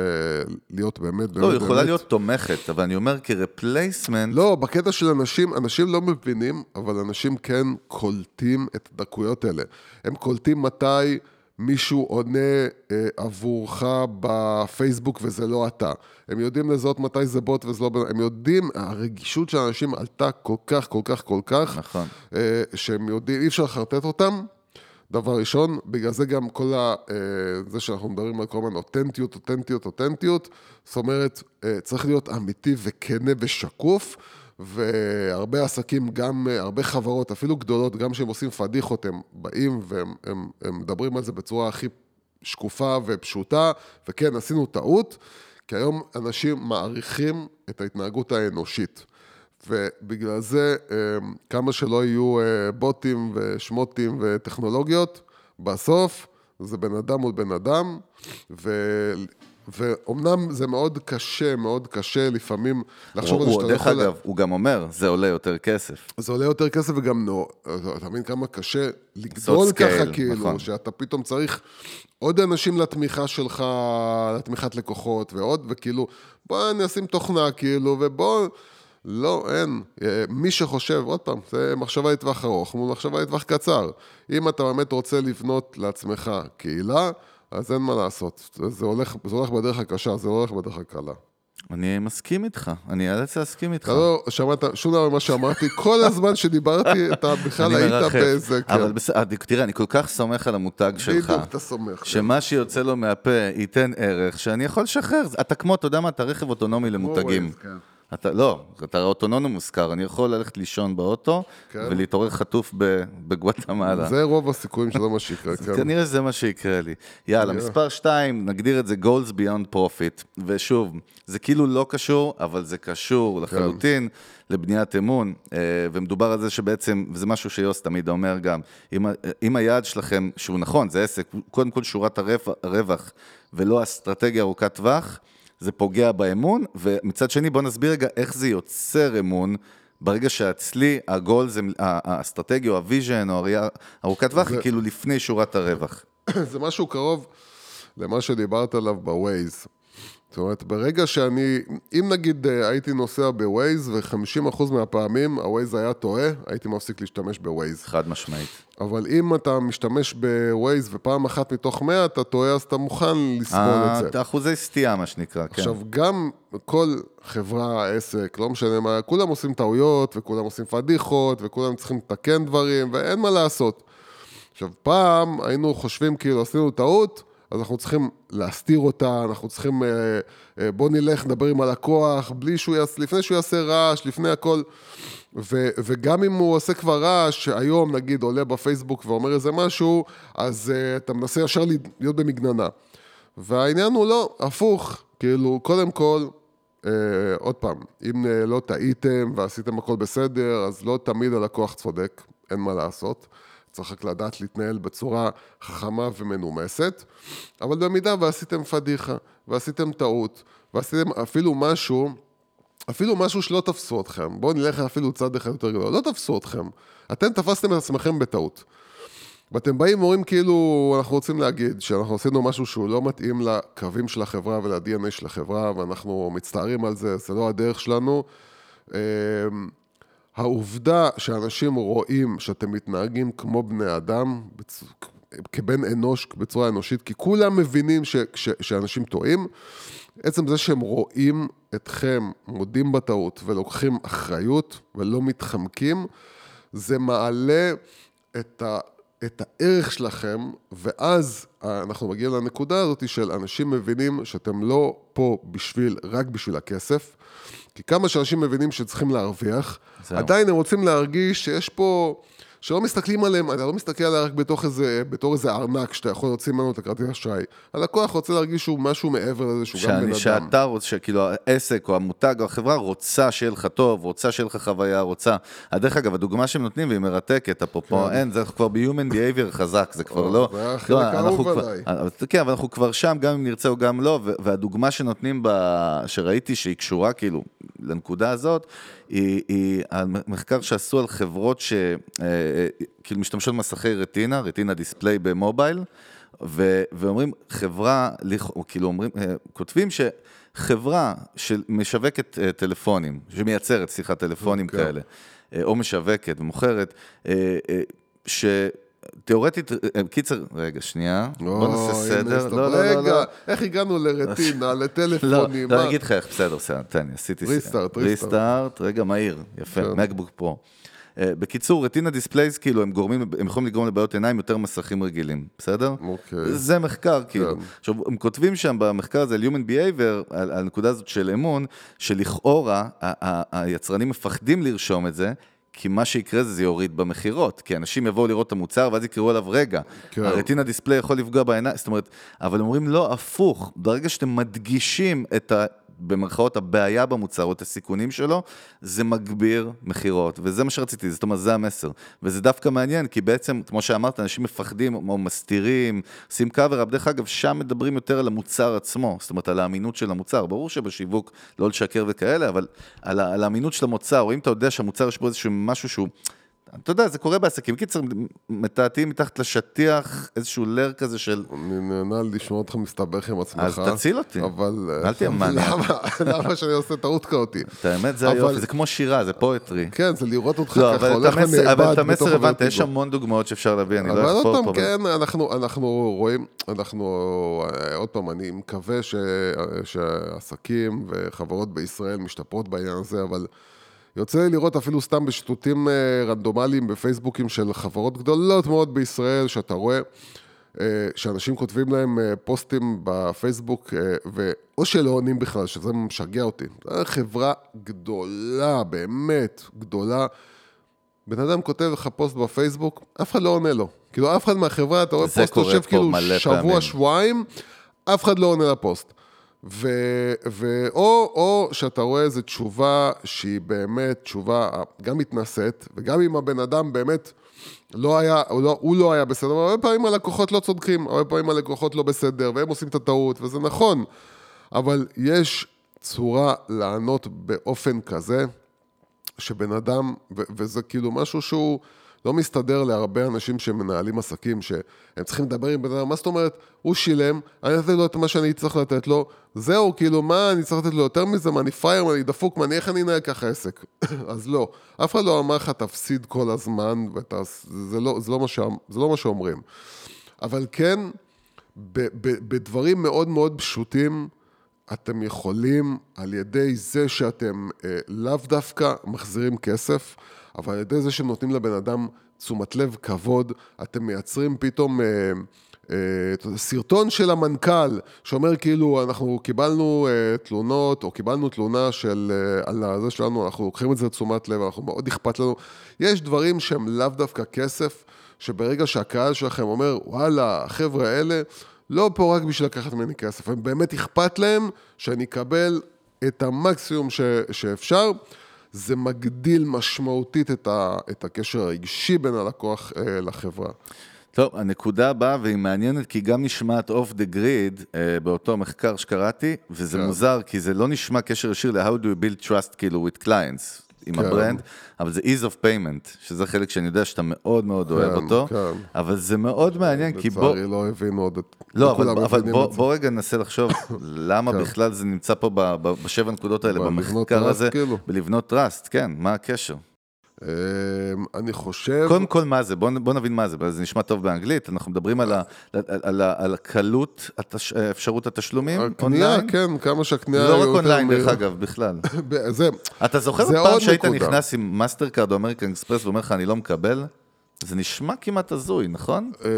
להיות באמת, באמת, לא, היא יכולה. להיות תומכת, אבל אני אומר כרפלייסמנט, לא, בקטע של אנשים, אנשים לא מבינים, אבל אנשים כן קולטים את הדקויות האלה. הם קולטים מתי מישהו עונה אה, עבורך בפייסבוק וזה לא אתה. הם יודעים לזהות מתי זה בוט וזה לא... הם יודעים, הרגישות של האנשים עלתה כל כך, כל כך, כל כך, נכון. אה, שהם יודעים, אי אפשר לחרטט אותם. דבר ראשון, בגלל זה גם כל ה... אה, זה שאנחנו מדברים על כל הזמן אותנטיות, אותנטיות, אותנטיות, זאת אומרת, אה, צריך להיות אמיתי וכנה ושקוף, והרבה עסקים, גם אה, הרבה חברות, אפילו גדולות, גם כשהם עושים פדיחות, הם באים והם הם, הם מדברים על זה בצורה הכי שקופה ופשוטה, וכן, עשינו טעות, כי היום אנשים מעריכים את ההתנהגות האנושית. ובגלל זה, אה, כמה שלא יהיו אה, בוטים ושמוטים וטכנולוגיות, בסוף זה בן אדם מול בן אדם, ו... ואומנם זה מאוד קשה, מאוד קשה לפעמים לחשוב על זה שאתה לא דרך יכול... אגב, הוא גם אומר, זה עולה יותר כסף. זה עולה יותר כסף וגם נו, אתה מבין כמה קשה לגדול scale, ככה, כאילו, נכון. שאתה פתאום צריך עוד אנשים לתמיכה שלך, לתמיכת לקוחות, ועוד, וכאילו, בוא נשים תוכנה, כאילו, ובוא... לא, אין. אה, מי שחושב, עוד פעם, זה מחשבה לטווח ארוך מול מחשבה לטווח קצר. אם אתה באמת רוצה לבנות לעצמך קהילה, אז אין מה לעשות. זה, זה, הולך, זה הולך בדרך הקשה, זה לא הולך בדרך הקלה. אני מסכים איתך, אני אאלץ להסכים איתך. לא שמעת שום דבר ממה שאמרתי, כל הזמן שדיברתי, אתה בכלל היית. באיזה... אבל כן. בסדר, תראה, אני כל כך סומך על המותג שלך. בדיוק, אתה סומך. כן. שמה שיוצא לו מהפה ייתן ערך, שאני יכול לשחרר. אתה כמו, אתה יודע מה, אתה רכב אוטונומי למותגים. כן. אתה, לא, אתה אוטונומי מושכר, אני יכול ללכת לישון באוטו כן. ולהתעורר חטוף בגואטמלה. זה רוב הסיכויים שזה מה שיקרה, כן. כנראה שזה מה שיקרה לי. יאללה, מספר 2, נגדיר את זה Goals Beyond Profit. ושוב, זה כאילו לא קשור, אבל זה קשור לחלוטין לבניית אמון, אה, ומדובר על זה שבעצם, וזה משהו שיוס תמיד אומר גם, אם, אם היעד שלכם, שהוא נכון, זה עסק, קודם כל שורת הרווח, הרווח ולא אסטרטגיה ארוכת טווח, זה פוגע באמון, ומצד שני בוא נסביר רגע איך זה יוצר אמון. ברגע שאצלי הגול זה, האסטרטגיה או ה vision או הראייה ארוכת טווח, היא כאילו לפני שורת הרווח. *clears throat* זה משהו קרוב למה שדיברת עליו בווייז. זאת אומרת, ברגע שאני, אם נגיד אה, הייתי נוסע בווייז ו-50% מהפעמים הווייז היה טועה, הייתי מפסיק להשתמש בווייז. חד משמעית. אבל אם אתה משתמש בווייז ופעם אחת מתוך 100 אתה טועה, אז אתה מוכן לסבול את זה. אה, אחוזי סטייה, מה שנקרא, כן. עכשיו, גם כל חברה, עסק, לא משנה מה, כולם עושים טעויות, וכולם עושים פדיחות, וכולם צריכים לתקן דברים, ואין מה לעשות. עכשיו, פעם היינו חושבים כאילו עשינו טעות, אז אנחנו צריכים להסתיר אותה, אנחנו צריכים, אה, אה, בוא נלך, נדבר עם הלקוח, בלי שהוא יעשה, לפני שהוא יעשה רעש, לפני הכל. ו, וגם אם הוא עושה כבר רעש, שהיום נגיד עולה בפייסבוק ואומר איזה משהו, אז uh, אתה מנסה ישר להיות במגננה. והעניין הוא לא, הפוך, כאילו, קודם כל, uh, עוד פעם, אם לא טעיתם ועשיתם הכל בסדר, אז לא תמיד הלקוח צודק, אין מה לעשות. צריך רק לדעת להתנהל בצורה חכמה ומנומסת, אבל במידה ועשיתם פדיחה, ועשיתם טעות, ועשיתם אפילו משהו, אפילו משהו שלא תפסו אתכם, בואו נלך אפילו צעד אחד יותר גדול, לא תפסו אתכם, אתם תפסתם את עצמכם בטעות. ואתם באים ואומרים כאילו, אנחנו רוצים להגיד שאנחנו עשינו משהו שהוא לא מתאים לקווים של החברה ול-DNA של החברה, ואנחנו מצטערים על זה, זה לא הדרך שלנו. העובדה שאנשים רואים שאתם מתנהגים כמו בני אדם. כבן אנוש, בצורה אנושית, כי כולם מבינים ש... ש... שאנשים טועים, עצם זה שהם רואים אתכם מודים בטעות ולוקחים אחריות ולא מתחמקים, זה מעלה את, ה, את הערך שלכם, ואז אנחנו מגיעים לנקודה הזאת של אנשים מבינים שאתם לא פה בשביל, רק בשביל הכסף, כי כמה שאנשים מבינים שצריכים להרוויח, זהו. עדיין הם רוצים להרגיש שיש פה, שלא מסתכלים עליהם, אתה לא מסתכל עליה רק בתוך איזה, בתור איזה ארנק שאתה יכול להוציא ממנו את הכרטיס אשראי. הלקוח רוצה להרגיש שהוא משהו מעבר לזה, שהוא גם בן שאני, אדם. שאתה רוצה, שכאילו העסק או המותג או החברה רוצה שיהיה לך טוב, רוצה שיהיה לך חוויה, רוצה. אה, דרך אגב, הדוגמה שהם נותנים והיא מרתקת, אפרופו, אין, זה כבר ב-human behavior חזק, זה כבר כן. לא... זה האהוב אנחנו כבר- עליי. אבל- כן, אבל אנחנו כבר שם, גם אם נרצה או גם לא, והדוגמה שנותנים, ב... שראיתי שהיא קשורה כאילו לנקודה הזאת, היא, היא המחקר שעשו על חברות שכאילו משתמשות במסכי רטינה, רטינה דיספליי במובייל, ו- ואומרים, חברה, כאילו אומרים, אה, כותבים שחברה שמשווקת אה, טלפונים, שמייצרת, סליחה, טלפונים כן. כאלה, אה, או משווקת ומוכרת, אה, אה, ש... תיאורטית, אה, קיצר, רגע, שנייה, בוא נעשה סדר. לא. לא, לא, רגע, לא. איך הגענו לרטינה, לא, לטלפונים? לא? אני אגיד לך איך, בסדר, בסדר, תן לי, עשיתי... restart, restart. restart, רגע, מהיר, יפה, כן. MacBook Pro. אה, בקיצור, Retina displays, כאילו, הם גורמים, הם יכולים לגרום לבעיות עיניים יותר מסכים רגילים, בסדר? אוקיי. זה מחקר, כאילו. כן. עכשיו, הם כותבים שם במחקר הזה על Human Behavior, על, הנקודה הזאת של אמון, שלכאורה, היצרנים מפחדים לרשום את זה. כי מה שיקרה זה, זה יוריד במכירות, כי אנשים יבואו לראות את המוצר ואז יקראו עליו, רגע, כן. הרטינה דיספליי יכול לפגוע בעיניים, זאת אומרת, אבל אומרים לא, הפוך, ברגע שאתם מדגישים את ה... במרכאות הבעיה במוצר או את הסיכונים שלו, זה מגביר מכירות, וזה מה שרציתי, זאת אומרת, זה המסר. וזה דווקא מעניין, כי בעצם, כמו שאמרת, אנשים מפחדים או מסתירים, עושים קאבר, דרך אגב, שם מדברים יותר על המוצר עצמו, זאת אומרת, על האמינות של המוצר. ברור שבשיווק לא לשקר וכאלה, אבל על, על האמינות של המוצר, או אם אתה יודע שהמוצר יש בו איזשהו משהו שהוא... אתה יודע, זה קורה בעסקים. בקיצר, מטאטאים מתחת לשטיח איזשהו לר כזה של... אני נהנה לשמוע אותך מסתבך עם עצמך. אז תציל אותי. אבל... אל תהיה מניאק. למה? שאני עושה טעות כאותי? את האמת, זה היופי, זה כמו שירה, זה פואטרי. כן, זה לראות אותך לא, ככה הולך המסר- אבל ונאבד את המסר הבנת, יש. המון דוגמאות שאפשר להביא, אני לא אבל עוד אחפור פעם, פה. כן, אנחנו, רואים, אנחנו, אה, עוד פעם, אני מקווה שעסקים וחברות בישראל משתפרות בעניין הזה, אבל יוצא לי לראות אפילו סתם בשיטוטים אה, רנדומליים בפייסבוקים של חברות גדולות מאוד בישראל, שאתה רואה אה, שאנשים כותבים להם אה, פוסטים בפייסבוק, ואו שלא עונים בכלל, שזה משגע אותי. חברה גדולה, באמת גדולה. בן אדם כותב לך פוסט בפייסבוק, אף אחד לא עונה לו. כאילו, אף אחד מהחברה, אתה רואה פוסט יושב כאילו שבוע, פעמים. שבועיים, אף אחד לא עונה לפוסט. ו, ו, או, או שאתה רואה איזו תשובה שהיא באמת תשובה גם מתנשאת, וגם אם הבן אדם באמת לא היה, הוא לא, הוא לא היה בסדר, הרבה פעמים הלקוחות לא צודקים, הרבה פעמים הלקוחות לא בסדר, והם עושים את הטעות, וזה נכון. אבל יש צורה לענות באופן כזה, שבן אדם, ו- וזה כאילו משהו שהוא לא מסתדר להרבה אנשים שמנהלים עסקים, שהם צריכים לדבר עם בן אדם, מה זאת אומרת? הוא שילם, אני נתתי לו את מה שאני צריך לתת לו, זהו, כאילו, מה, אני צריך לתת לו יותר מזה? מה, אני פראייר, מה, אני דפוק, מה, אני, איך אני אנהל ככה עסק? *coughs* אז לא. אף אחד לא אמר לך, תפסיד כל הזמן, ואתה, זה, לא, זה, לא ש, זה לא מה שאומרים. אבל כן, ב- ב- בדברים מאוד מאוד פשוטים, אתם יכולים על ידי זה שאתם אה, לאו דווקא מחזירים כסף, אבל על ידי זה שנותנים לבן אדם תשומת לב, כבוד, אתם מייצרים פתאום אה, אה, סרטון של המנכ"ל, שאומר כאילו, אנחנו קיבלנו אה, תלונות, או קיבלנו תלונה של, אה, על הזה שלנו, אנחנו לוקחים את זה לתשומת לב, אנחנו מאוד אכפת לנו. יש דברים שהם לאו דווקא כסף, שברגע שהקהל שלכם אומר, וואלה, החבר'ה האלה, לא פה רק בשביל לקחת ממני כסף, הם באמת אכפת להם שאני אקבל את המקסימום ש, שאפשר. זה מגדיל משמעותית את, ה, את הקשר הרגשי בין הלקוח אה, לחברה. טוב, הנקודה הבאה, והיא מעניינת, כי גם נשמעת off the grid באותו מחקר שקראתי, וזה כן. מוזר, כי זה לא נשמע קשר ישיר ל-How do you build trust, כאילו, with clients, עם כן. ה brand, אבל זה ease of payment, שזה חלק שאני יודע שאתה מאוד מאוד אוהב כן, אותו, כן. אבל זה מאוד מעניין, כי בוא... לצערי לא הבינו עוד את... לא, אבל, אבל בוא. בוא רגע ננסה לחשוב *laughs* למה כן. בכלל זה נמצא פה ב, ב, בשבע נקודות האלה, במחקר trust, הזה, כאילו. בלבנות trust, כן, מה הקשר? אמ, אני חושב... קודם כל, מה זה? בוא, נבין מה זה, זה נשמע טוב באנגלית, אנחנו מדברים על, ה, על, על, ה- על הקלות, התש, אפשרות התשלומים, הקנייה, אונליין? כן, כמה שהקנייה... לא רק יותר אונליין, דרך. אגב, בכלל. *laughs* זה... אתה זוכר פעם שהיית. נכנס עם Mastercard או American Express ואומר לך, אני לא מקבל? זה נשמע כמעט הזוי, נכון? אה,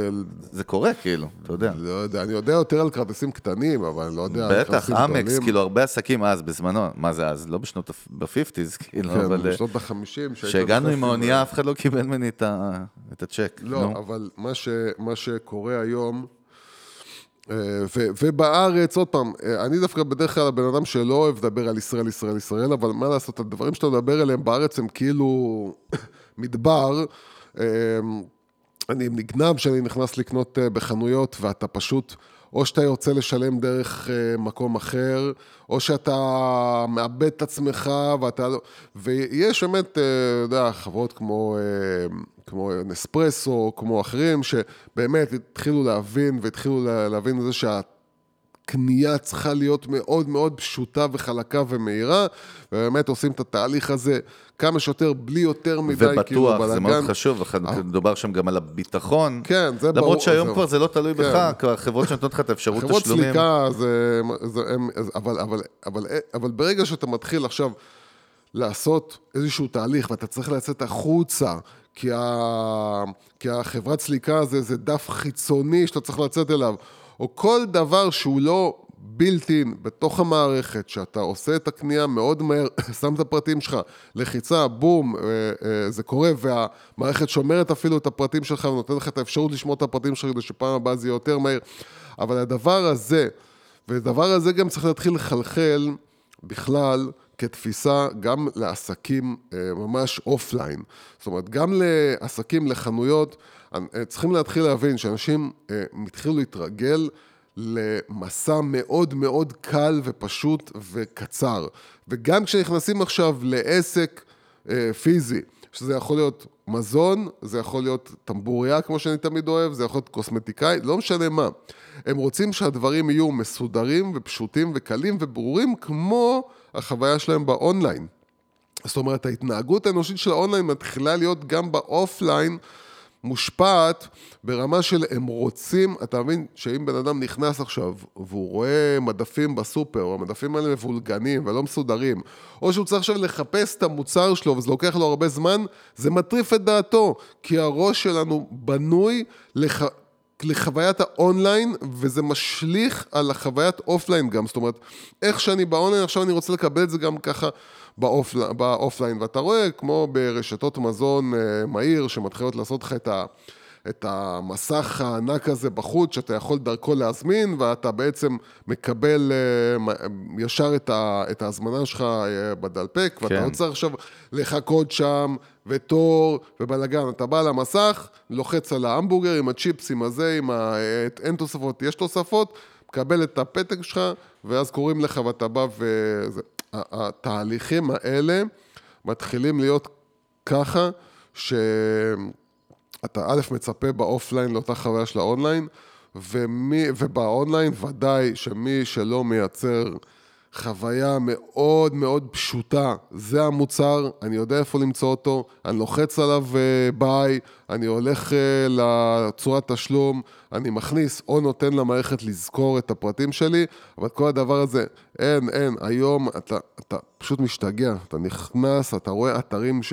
זה קורה, כאילו, אתה יודע. לא יודע, אני יודע יותר על כרטיסים קטנים, אבל אני לא יודע על בטח, כרטיסים אמקס, גדולים. כאילו הרבה עסקים אז, בזמנו, מה זה אז? לא בשנות ה-50's, כאילו, כן, אבל... בשנות ה-50. כשהגענו עם האונייה, אף אחד לא קיבל ממני את את הצ'ק. לא, נו. אבל מה, ש, מה שקורה היום, אה, ו, ובארץ, עוד פעם, אני דווקא בדרך כלל הבן אדם שלא אוהב לדבר על ישראל, ישראל, ישראל, אבל מה לעשות, הדברים שאתה מדבר עליהם בארץ הם כאילו *coughs* מדבר. אה, אני נגנב שאני נכנס לקנות אה, בחנויות ואתה פשוט, או שאתה יוצא לשלם דרך אה, מקום אחר, או שאתה מאבד את עצמך ואתה לא... ויש באמת, אתה יודע, חברות כמו, אה, כמו נספרסו, כמו אחרים, שבאמת התחילו להבין והתחילו לה- להבין את זה שה... קנייה צריכה להיות מאוד מאוד פשוטה וחלקה ומהירה, ובאמת עושים את התהליך הזה כמה שיותר, בלי יותר מדי כאילו ובטוח, בלאגן. זה מאוד חשוב, אחד- מדובר שם גם על הביטחון. כן, זה ברור. למרות שהיום זה- כבר זה לא תלוי כן. בך, כבר חברות שנותנות לך את האפשרות חברות תשלומים. סליקה, זה, זה, הם, אבל, אבל, אבל, אבל ברגע שאתה מתחיל עכשיו לעשות איזשהו תהליך ואתה צריך לצאת החוצה, כי, ה, כי החברת סליקה זה, זה דף חיצוני שאתה צריך לצאת אליו, או כל דבר שהוא לא בילט-אין בתוך המערכת, שאתה עושה את הקנייה מאוד מהר, *laughs* שם את הפרטים שלך, לחיצה, בום, אה, אה, זה קורה, והמערכת שומרת אפילו את הפרטים שלך ונותנת לך את האפשרות לשמור את הפרטים שלך כדי שפעם הבאה זה יהיה יותר מהר. אבל הדבר הזה, והדבר הזה גם צריך להתחיל לחלחל בכלל כתפיסה גם לעסקים אה, ממש אופליין. זאת אומרת, גם לעסקים, לחנויות, צריכים להתחיל להבין שאנשים אה, התחילו להתרגל למסע מאוד מאוד קל ופשוט וקצר. וגם כשנכנסים עכשיו לעסק אה, פיזי, שזה יכול להיות מזון, זה יכול להיות טמבוריה, כמו שאני תמיד אוהב, זה יכול להיות קוסמטיקאי, לא משנה מה. הם רוצים שהדברים יהיו מסודרים ופשוטים וקלים וברורים, כמו החוויה שלהם באונליין. זאת אומרת, ההתנהגות האנושית של האונליין מתחילה להיות גם ב offline מושפעת ברמה של הם רוצים, אתה מבין שאם בן אדם נכנס עכשיו והוא רואה מדפים בסופר, המדפים האלה מבולגנים ולא מסודרים, או שהוא צריך עכשיו לחפש את המוצר שלו וזה לוקח לו הרבה זמן, זה מטריף את דעתו, כי הראש שלנו בנוי לח... לחוויית האונליין, וזה משליך על החוויית offline גם. זאת אומרת, איך שאני באונליין, עכשיו אני רוצה לקבל את זה גם ככה באופל, ב offline. ואתה רואה, כמו ברשתות מזון אה, מהיר, שמתחילות לעשות לך את ה... את המסך הענק הזה בחוץ, שאתה יכול דרכו להזמין, ואתה בעצם מקבל אה, ישר את, ה, את ההזמנה שלך אה, בדלפק, ואתה כן. לא צריך עכשיו לחכות שם, ותור, ובלאגן. אתה בא למסך, לוחץ על ההמבורגר עם הצ'יפס, עם הזה, עם ה... את- אין תוספות, יש תוספות, מקבל את הפתק שלך, ואז קוראים לך ואתה בא וזה. התהליכים האלה מתחילים להיות ככה, ש... אתה א', מצפה ב offline לאותה חוויה של האונליין, ומי, ובאונליין ודאי שמי שלא מייצר חוויה מאוד מאוד פשוטה, זה המוצר, אני יודע איפה למצוא אותו, אני לוחץ עליו אה, ביי, אני הולך אה, לצורת תשלום, אני מכניס או נותן למערכת לזכור את הפרטים שלי, אבל כל הדבר הזה, אין, אין, היום אתה, אתה פשוט משתגע, אתה נכנס, אתה רואה אתרים ש...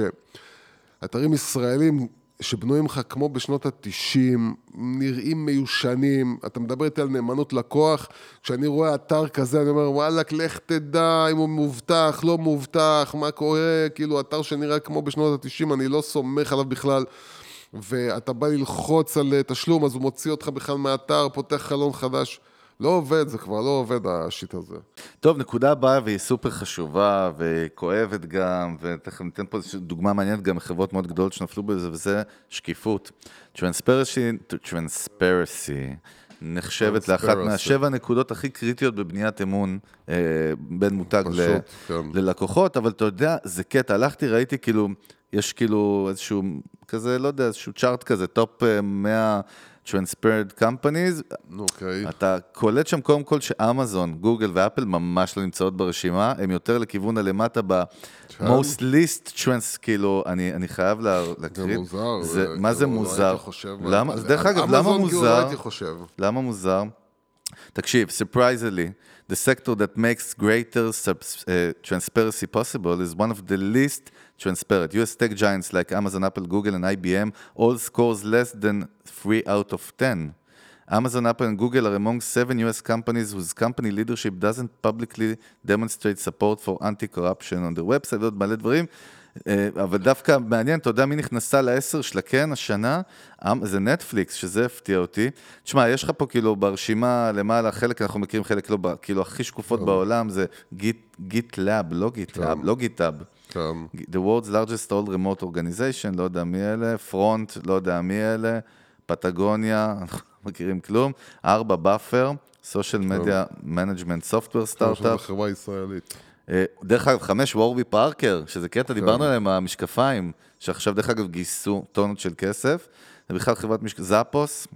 אתרים ישראלים שבנויים לך כמו בשנות ה-90, נראים מיושנים, אתה מדבר איתי על נאמנות לקוח, כשאני רואה אתר כזה, אני אומר, וואלכ, לך תדע אם הוא מאובטח, לא מאובטח, מה קורה, כאילו, אתר שנראה כמו בשנות ה-90, אני לא סומך עליו בכלל. ואתה בא ללחוץ על אה, תשלום, אז הוא מוציא אותך בכלל מהאתר, פותח חלון חדש. לא עובד, זה כבר לא עובד, השיט הזה. טוב, נקודה הבאה והיא סופר חשובה וכואבת גם, ותכף ניתן פה איזושהי דוגמה מעניינת גם מחברות מאוד גדולות שנפלו בזה, וזה שקיפות. Transparency, transparency נחשבת לאחת. מהשבע הנקודות הכי קריטיות בבניית אמון אה, בין מותג ל, פשוט, כן. ללקוחות, אבל אתה יודע, זה קטע, הלכתי, ראיתי כאילו, יש כאילו איזשהו, כזה, לא יודע, איזשהו chart כזה, top אה, 100 Transparent Companies, אוקיי. אתה קולט שם קודם כל שאמזון, גוגל ואפל ממש לא נמצאות ברשימה, הם יותר לכיוון הלמטה ב-most least trends, כאילו, אני, אני חייב לה, להקריא. מוזר, זה, זה מה זה כאילו, לא מוזר? הייתי חושב, למה, על- דרך אגב, למה כאילו לא מוזר? הייתי חושב. למה מוזר? תקשיב, surprisingly, the sector that makes greater uh, transparency possible is one of the least transparent. US tech giants like Amazon, Apple, Google, and IBM all scores less than 3 out of 10. Amazon, Apple, and Google are among seven US companies whose company leadership doesn't publicly demonstrate support for anti-corruption on their website, ועוד מלא דברים. אה, אבל דווקא מעניין, אתה יודע מי נכנסה לעשר של הקרן השנה? אמ- זה נטפליקס, שזה הפתיע אותי. תשמע, יש לך פה כאילו ברשימה למעלה, חלק אנחנו מכירים, חלק לא, כאילו הכי שקופות בעולם זה Git, GitLab, לא GitLab, לא GitHub. כן. The world's largest all remote organization, לא יודע מי אלה, Front, לא יודע מי אלה, Patagonia, *laughs* אנחנו לא מכירים כלום, ארבע Buffer, social media management software start-up, בחברה ישראלית. דרך אגב, חמש Warby Parker, שזה קטע, דיברנו עליהם, המשקפיים, שעכשיו דרך אגב גייסו טונות של כסף, זה בכלל חברת משק... Zappos,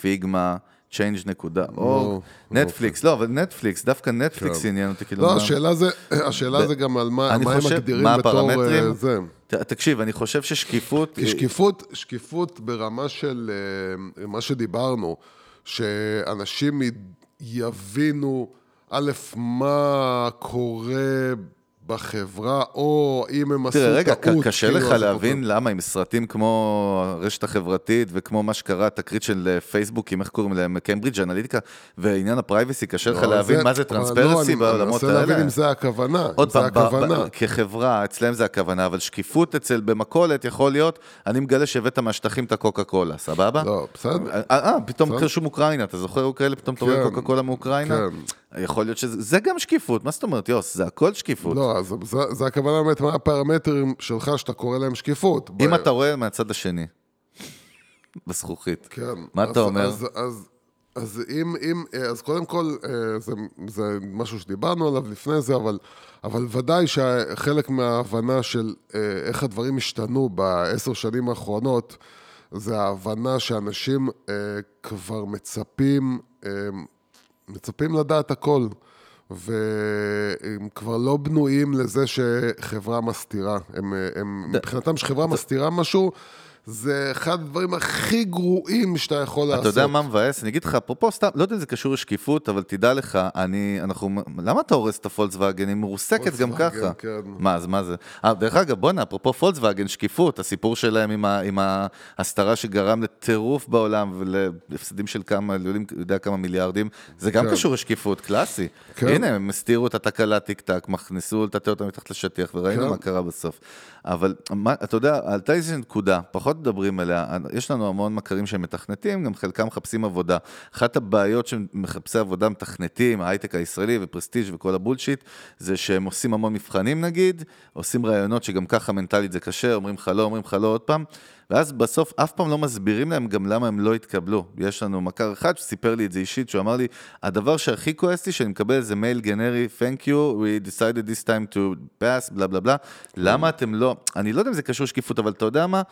Figma, change.org, לא, נטפליקס, לא, אבל נטפליקס, דווקא נטפליקס כן. עניין אותי, כאילו, לא, השאלה זה, *clears throat* השאלה זה גם על מה הם מגדירים בתור? אה, זה. תקשיב, אני חושב ששקיפות... שקיפות, שקיפות ברמה של אה, מה שדיברנו, שאנשים יבינו, א', מה קורה בחברה, או אם הם עשו תראה, רגע, טעות. קשה כאילו, לך להבין למה עם סרטים כמו הרשת החברתית וכמו מה שקרה, התקרית של אה, פייסבוק, עם איך קוראים להם, Cambridge Analytica, ועניין ה privacy, קשה לך לא, להבין מה זה לא, transparency אני בעולמות מנסה להבין האלה. אם זה הכוונה. עוד זה פעם, הכוונה. כחברה, אצלם זה הכוונה, אבל שקיפות אצל במכולת יכול להיות, אני מגלה שהבאת מהשטחים את הקוקה קולה, סבבה? לא, בסדר. אה, אה, פתאום. קרשו מאוקראינה, אתה זוכר כאלה, פתאום אתה רואה כן, קוקה קולה מאוקראינה? כן. יכול להיות שזה זה גם שקיפות, מה זאת אומרת, יוס, זה הכל שקיפות. לא, אז זה- זה הכוונה באמת, מה הפרמטרים שלך שאתה קורא להם שקיפות. אם ב- אתה רואה מהצד השני, *laughs* בזכוכית, כן. מה אז- אתה אומר? אז, אז אז אם, אם, אה, אז קודם כל, אה, זה, זה משהו שדיברנו עליו לפני זה, אבל, אבל ודאי שחלק מההבנה של אה, איך הדברים השתנו בעשר שנים האחרונות, זה ההבנה שאנשים כבר מצפים, מצפים לדעת הכל. והם כבר לא בנויים לזה שחברה מסתירה. הם, הם מבחינתם שחברה מסתירה משהו, זה אחד הדברים הכי גרועים שאתה יכול לעשות. אתה יודע מה מבאס? אני אגיד לך, אפרופו סתם, לא יודע אם זה קשור לשקיפות, אבל תדע לך, אני, אנחנו, למה אתה הורס את הפולקסווגן? היא מרוסקת גם ככה. כן. מה, אז מה זה? אה, דרך אגב, בואנה, אפרופו פולקסווגן, שקיפות, הסיפור שלהם עם, ה, עם ההסתרה שגרם לטירוף בעולם ולהפסדים של כמה, לא יודע כמה מיליארדים, זה גם כן. קשור לשקיפות, קלאסי. כן. הנה, הם הסתירו את התקלה טיק טק, מכניסו לטאטא אותה מתחת לשטיח, וראינו כן. מה קרה בסוף. אבל מה, אתה יודע, עלתה איזושהי נקודה, פחות מדברים עליה, יש לנו המון מכרים שהם מתכנתים, גם חלקם מחפשים עבודה. אחת הבעיות של מחפשי עבודה מתכנתים, ההייטק הישראלי ופרסטיג' וכל הבולשיט, זה שהם עושים המון מבחנים נגיד, עושים ראיונות שגם ככה מנטלית זה קשה, אומרים לך לא, אומרים לך לא עוד פעם, ואז בסוף אף פעם לא מסבירים להם גם למה הם לא התקבלו. יש לנו מכר אחד שסיפר לי את זה אישית, שהוא אמר לי, הדבר שהכי כועס לי, שאני מקבל איזה מייל גנרי, Thank you, we decided this time to pass, בלה בלה בלה. למה אתם לא, אני לא יודע אם זה קשור לשקיפות, אבל אתה יודע מה,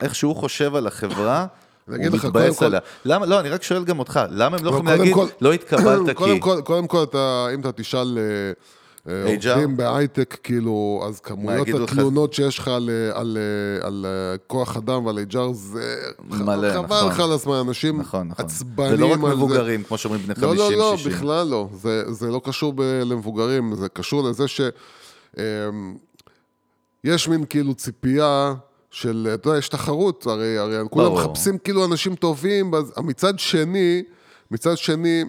איך שהוא חושב על החברה, *coughs* הוא מתבאס עליה. למה, לא, אני רק שואל גם אותך, למה הם לא יכולים קודם להגיד, לא התקבלת *coughs* כי... קודם כל, אם אתה תשאל אה? עובדים בהייטק, כאילו, אז כמויות יגידו לך? התלונות שיש לך על, אה, על, אה, על אה, כוח אדם ועל HR, זה מלא, חבל נכון. לך על הזמן, אנשים נכון, נכון. עצבנים זה לא רק על זה. מבוגרים, כמו שאומרים בני 50-60. לא, לא, לא, בכלל לא. זה, זה לא קשור ב- למבוגרים, זה קשור לזה ש... אמ, יש מין כאילו ציפייה של, אתה יודע, יש תחרות, הרי, הרי כולם. מחפשים כאילו אנשים טובים, אז מצד שני, מצד שני,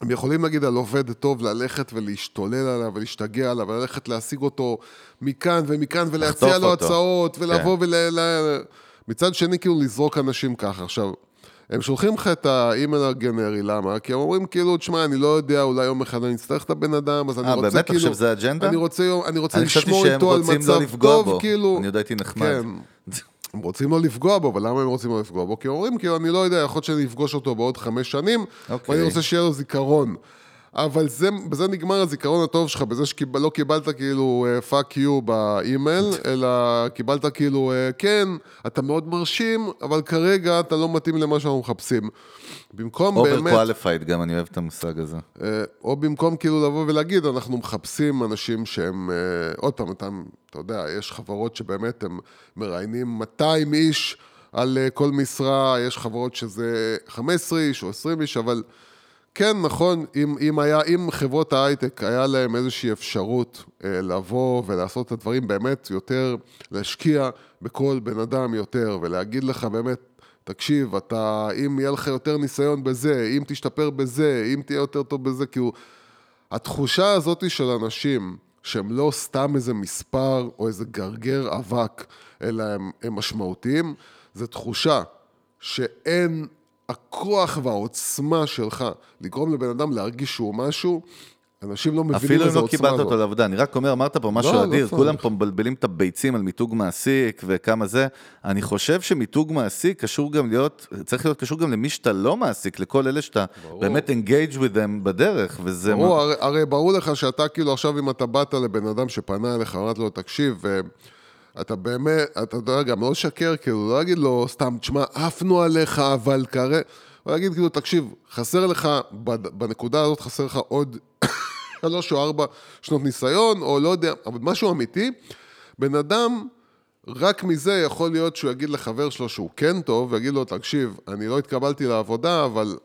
הם יכולים להגיד על עובד טוב ללכת ולהשתולל עליו ולהשתגע עליו וללכת להשיג אותו מכאן ומכאן ולהציע לו אותו. הצעות ולבוא כן. ול... ל... מצד שני, כאילו לזרוק אנשים ככה. עכשיו, הם שולחים לך את האימייל הגנרי, למה? כי הם אומרים כאילו, תשמע, אני לא יודע, אולי יום אחד אני אצטרך את הבן אדם, אז אני אה, רוצה באמת? כאילו... עכשיו זה האג'נדה? אני רוצה, יום- אני רוצה אני חשבתי לשמור שהם איתו על רוצים מצב לא לפגוע טוב, בו. כאילו... אני עוד הייתי נחמד. כן. *laughs* הם רוצים לא לפגוע בו, אבל למה הם רוצים לא לפגוע בו? כי הם אומרים, כאילו, אני לא יודע, יכול להיות שאני אפגוש אותו בעוד חמש שנים, אוקיי. ואני רוצה שיהיה לו זיכרון. אבל זה, בזה נגמר הזיכרון הטוב שלך, בזה שלא קיבלת כאילו fuck you באימייל, אלא קיבלת כאילו, אה, כן, אתה מאוד מרשים, אבל כרגע אתה לא מתאים למה שאנחנו מחפשים. במקום over באמת... qualified גם, אני אוהב את המושג הזה. אה, או במקום כאילו לבוא ולהגיד, אנחנו מחפשים אנשים שהם, אה, עוד פעם, אתה, אתה יודע, יש חברות שבאמת הם מראיינים 200 איש על אה, כל משרה, יש חברות שזה 15 איש או 20 איש, אבל כן, נכון, אם, אם, היה, אם חברות ההייטק היה להם איזושהי אפשרות אה, לבוא ולעשות את הדברים באמת יותר, להשקיע בכל בן אדם יותר, ולהגיד לך באמת, תקשיב, אתה, אם יהיה לך יותר ניסיון בזה, אם תשתפר בזה, אם תהיה יותר טוב בזה, כאילו, התחושה הזאת של אנשים שהם לא סתם איזה מספר או איזה גרגר אבק, אלא הם, הם משמעותיים, זו תחושה שאין הכוח והעוצמה שלך לגרום לבן אדם להרגיש שהוא משהו, אנשים לא מבינים אפילו אם איזה לא עוצמה קיבלת זאת. אותו לעבודה, אני רק אומר, אמרת פה משהו לא, לא אדיר, צריך. כולם פה מבלבלים את הביצים על מיתוג מעסיק וכמה זה. אני חושב שמיתוג מעסיק קשור גם להיות, צריך להיות קשור גם למי שאתה לא מעסיק, לכל אלה שאתה באמת engage with them בדרך, וזה... ברור, מה- הרי, הרי ברור לך שאתה כאילו עכשיו, אם אתה באת לבן אדם שפנה אליך, אמרת לו, תקשיב, אה, אתה באמת, אתה יודע, גם לא לשקר, כאילו, לא להגיד לו סתם, תשמע, עפנו עליך, אבל כרה... או להגיד, כאילו, תקשיב, חסר לך, בנקודה הזאת חסר לך עוד *coughs* שלוש או ארבע שנות ניסיון, או לא יודע, אבל משהו אמיתי, בן אדם... רק מזה יכול להיות שהוא יגיד לחבר שלו שהוא כן טוב, ויגיד לו, תקשיב, אני לא התקבלתי לעבודה, אבל,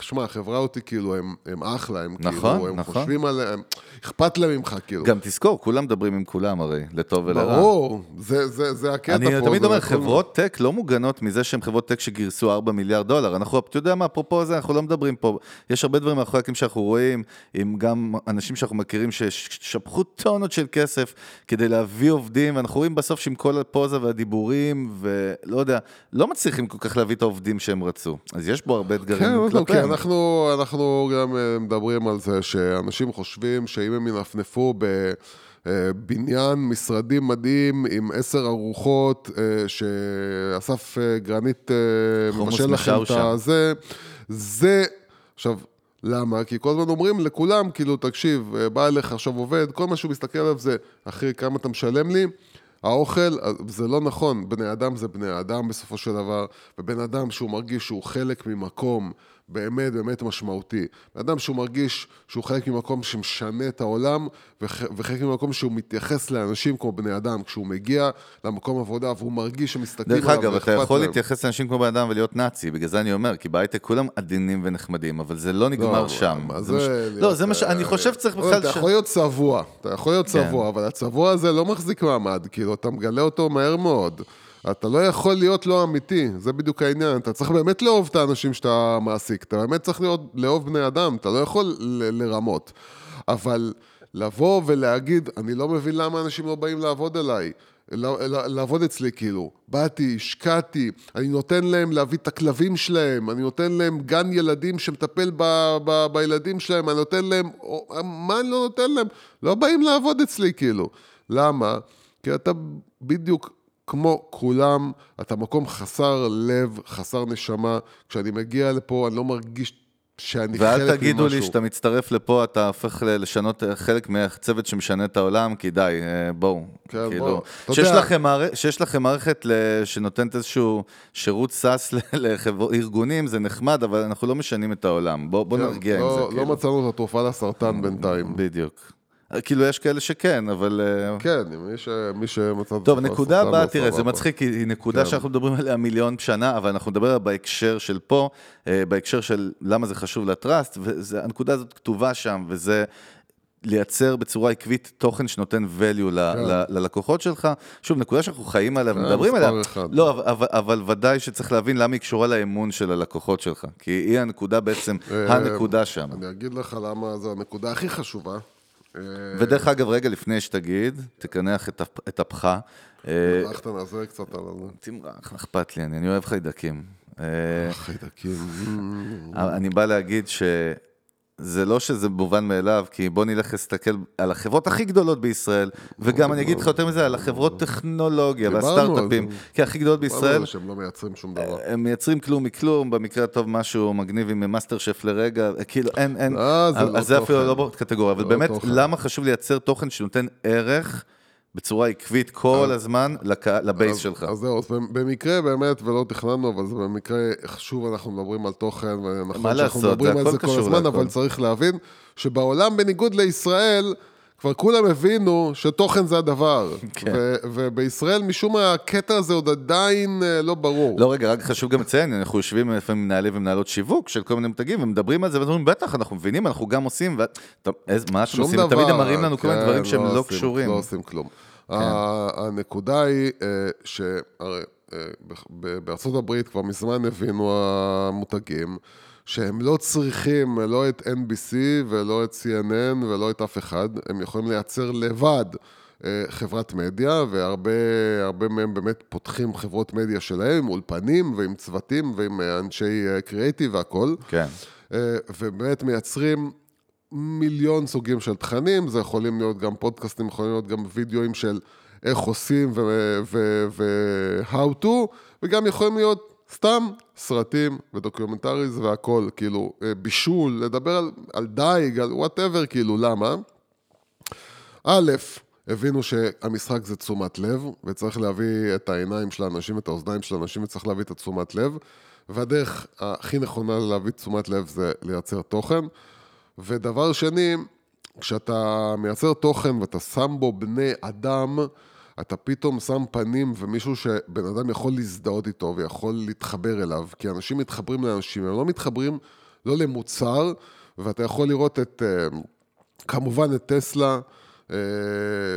שמע, החברה אותי, כאילו, הם, הם אחלה, הם נכון, כאילו, הם נכון. חושבים עליהם, אכפת להם ממך, כאילו. גם תזכור, כולם מדברים עם כולם הרי, לטוב ולרע. ברור, זה, זה, זה הקטע פה. אני תמיד אומר, חברות טק לא מוגנות מזה שהן חברות טק שגייסו 4 מיליארד דולר. אנחנו, אתה יודע מה, אפרופו זה, אנחנו לא מדברים פה. יש הרבה דברים מאחורי הקלעים שאנחנו רואים, עם גם אנשים שאנחנו מכירים ששפכו טונות של כסף כדי להביא עובדים, ואנחנו רואים בסוף שעם כל הפוזה והדיבורים, ולא יודע, לא מצליחים כל כך להביא את העובדים שהם רצו. אז יש בו הרבה אתגרים כן, לא, כי כלפיהם. אנחנו, אנחנו גם אה, מדברים על זה שאנשים חושבים שאם הם ינפנפו בבניין משרדים מדהים עם עשר ארוחות, אה, שאסף אה, גרנית אה, מבשל לכם את. הזה, זה, עכשיו, למה? כי כל הזמן אומרים לכולם, כאילו, תקשיב, אה, בא אליך עכשיו עובד, כל מה שהוא מסתכל עליו זה, אחי, כמה אתה משלם לי? האוכל, אה, זה לא נכון, בני אדם זה בני אדם בסופו של דבר, ובן אדם שהוא מרגיש שהוא חלק ממקום באמת באמת משמעותי. אדם שהוא מרגיש שהוא חלק ממקום שמשנה את העולם, וח- וחלק ממקום שהוא מתייחס לאנשים כמו בני אדם, כשהוא מגיע למקום עבודה והוא מרגיש שמסתכלים דרך עליו אגב, אתה ואכפת יכול להם. להתייחס לאנשים כמו בן אדם ולהיות נאצי, בגלל זה אני אומר, כי בהייטק כולם עדינים ונחמדים, אבל זה לא נגמר לא, שם. זה זה לא, להיות, זה מה אה, חושב שצריך לא, בכלל... אתה ש- יכול להיות צבוע, אתה יכול להיות כן. צבוע, אבל הצבוע הזה לא מחזיק מעמד, כאילו, אתה מגלה אותו מהר מאוד. אתה לא יכול להיות לא אמיתי, זה בדיוק העניין. אתה צריך באמת לאהוב את האנשים שאתה מעסיק, אתה באמת צריך להיות, לאהוב בני אדם, אתה לא יכול ל- לרמות. אבל לבוא ולהגיד, אני לא מבין למה אנשים לא באים לעבוד אליי. ל- ל- לעבוד אצלי כאילו, באתי, השקעתי, אני נותן להם להביא את הכלבים שלהם, אני נותן להם גן ילדים שמטפל ב- ב- בילדים שלהם, אני נותן להם, מה אני לא נותן להם? לא באים לעבוד אצלי כאילו. למה? כי אתה בדיוק כמו כולם, אתה מקום חסר לב, חסר נשמה. כשאני מגיע לפה, אני לא מרגיש שאני חלק ממשהו. ואל תגידו לי שאתה מצטרף לפה, אתה הופך לשנות אה, חלק מהצוות שמשנה את העולם, כי די, אה, בואו. כן, כאילו, בוא. אתה שיש יודע- לכם שיש לכם מערכת שנותנת איזשהו שירות סאס *laughs* לארגונים, זה נחמד, אבל אנחנו לא משנים את העולם. בואו בוא כן, נרגיע עם לא- זה, לא כאילו. מצאנו את התרופה לסרטן בינתיים. בדיוק. כאילו, יש כאלה שכן, אבל... אה, כן, מי ש- מי שמצא טוב, נקודה הבאה, לא תראה, זה. מצחיק, כי היא נקודה כן. שאנחנו מדברים עליה מיליון שנה, אבל אנחנו נדבר עליה בהקשר של פה, אה, בהקשר של למה זה חשוב לטראסט, והנקודה הזאת כתובה שם, וזה לייצר בצורה עקבית תוכן שנותן value ל- ל- ללקוחות שלך. שוב, נקודה שאנחנו חיים עליה ומדברים מספר עליה. אחד. לא, אבל- אבל, ודאי שצריך להבין למה היא קשורה לאמון של הלקוחות שלך, כי היא הנקודה בעצם, אה, הנקודה שם. אני אגיד לך למה זו הנקודה הכי חשובה. אה, ודרך אגב, רגע לפני שתגיד, תקנח את אפ- את אפך. אה, הלכת נעזר קצת על תמרח, אכפת לי, אני אוהב חיידקים. אה, החיידקים. אני בא להגיד שזה לא שזה מובן מאליו, כי בוא נלך להסתכל על החברות הכי גדולות בישראל, וגם אני אגיד לך יותר מזה, על החברות טכנולוגיה והסטארט-אפים, זה. כי הכי גדולות בישראל, זה שהם לא מייצרים שום דבר. הם מייצרים כלום מכלום, במקרה הטוב משהו מגניב עם מאסטר שף לרגע, כאילו אין, אין, אה, זה אז לא זה אפילו. לא בקטגוריה, אבל לא באמת. למה חשוב לייצר תוכן שנותן ערך בצורה עקבית כל הזמן לקה- ל base אז- שלך? אז זהו, אז במקרה באמת, ולא תכננו, אבל זה במקרה, שוב אנחנו מדברים על תוכן, ונכון שאנחנו לעשות, מדברים על זה כל הזמן, להכל. אבל צריך להבין שבעולם, בניגוד לישראל, כבר כולם הבינו שתוכן זה הדבר. כן. ו- ובישראל, משום מה, הקטע הזה עוד עדיין אה, לא ברור. לא, רגע, רק חשוב גם לציין, אנחנו יושבים לפעמים מנהלי ומנהלות שיווק של כל מיני מותגים, ומדברים על זה, ואומרים, בטח, אנחנו מבינים, אנחנו גם עושים, ו... טוב, איז- מה אתם שום עושים? דבר. תמיד הם מראים לנו כל מיני כן, דברים שהם לא עושים- קשורים. כן. לא עושים כלום. ה- הנקודה היא אה, שהרי אה, בארצות הברית כבר מזמן הבינו המותגים שהם לא צריכים לא את NBC ולא את CNN ולא את אף אחד, הם יכולים לייצר לבד. אה, חברת מדיה, והרבה הרבה מהם באמת פותחים חברות מדיה שלהם, אולפנים ועם צוותים ועם אה, אנשי קריאיטיב והכול. כן. אה, ובאמת מייצרים מיליון סוגים של תכנים, זה יכולים להיות גם פודקאסטים, יכולים להיות גם וידאוים של איך עושים ו-how to, וגם יכולים להיות סתם סרטים ו documentaries והכל, כאילו אה, בישול, לדבר על, על דייג, על whatever, כאילו, למה? א', הבינו שהמשחק זה תשומת לב, וצריך להביא את העיניים של האנשים, את האוזניים של האנשים, וצריך להביא את התשומת לב, והדרך הכי נכונה להביא תשומת לב זה לייצר תוכן. ודבר שני, כשאתה מייצר תוכן ואתה שם בו בני אדם, אתה פתאום שם פנים ומישהו שבן אדם יכול להזדהות איתו ויכול להתחבר אליו, כי אנשים מתחברים לאנשים, הם לא מתחברים לא למוצר, ואתה יכול לראות את, אה, כמובן את טסלה, אה,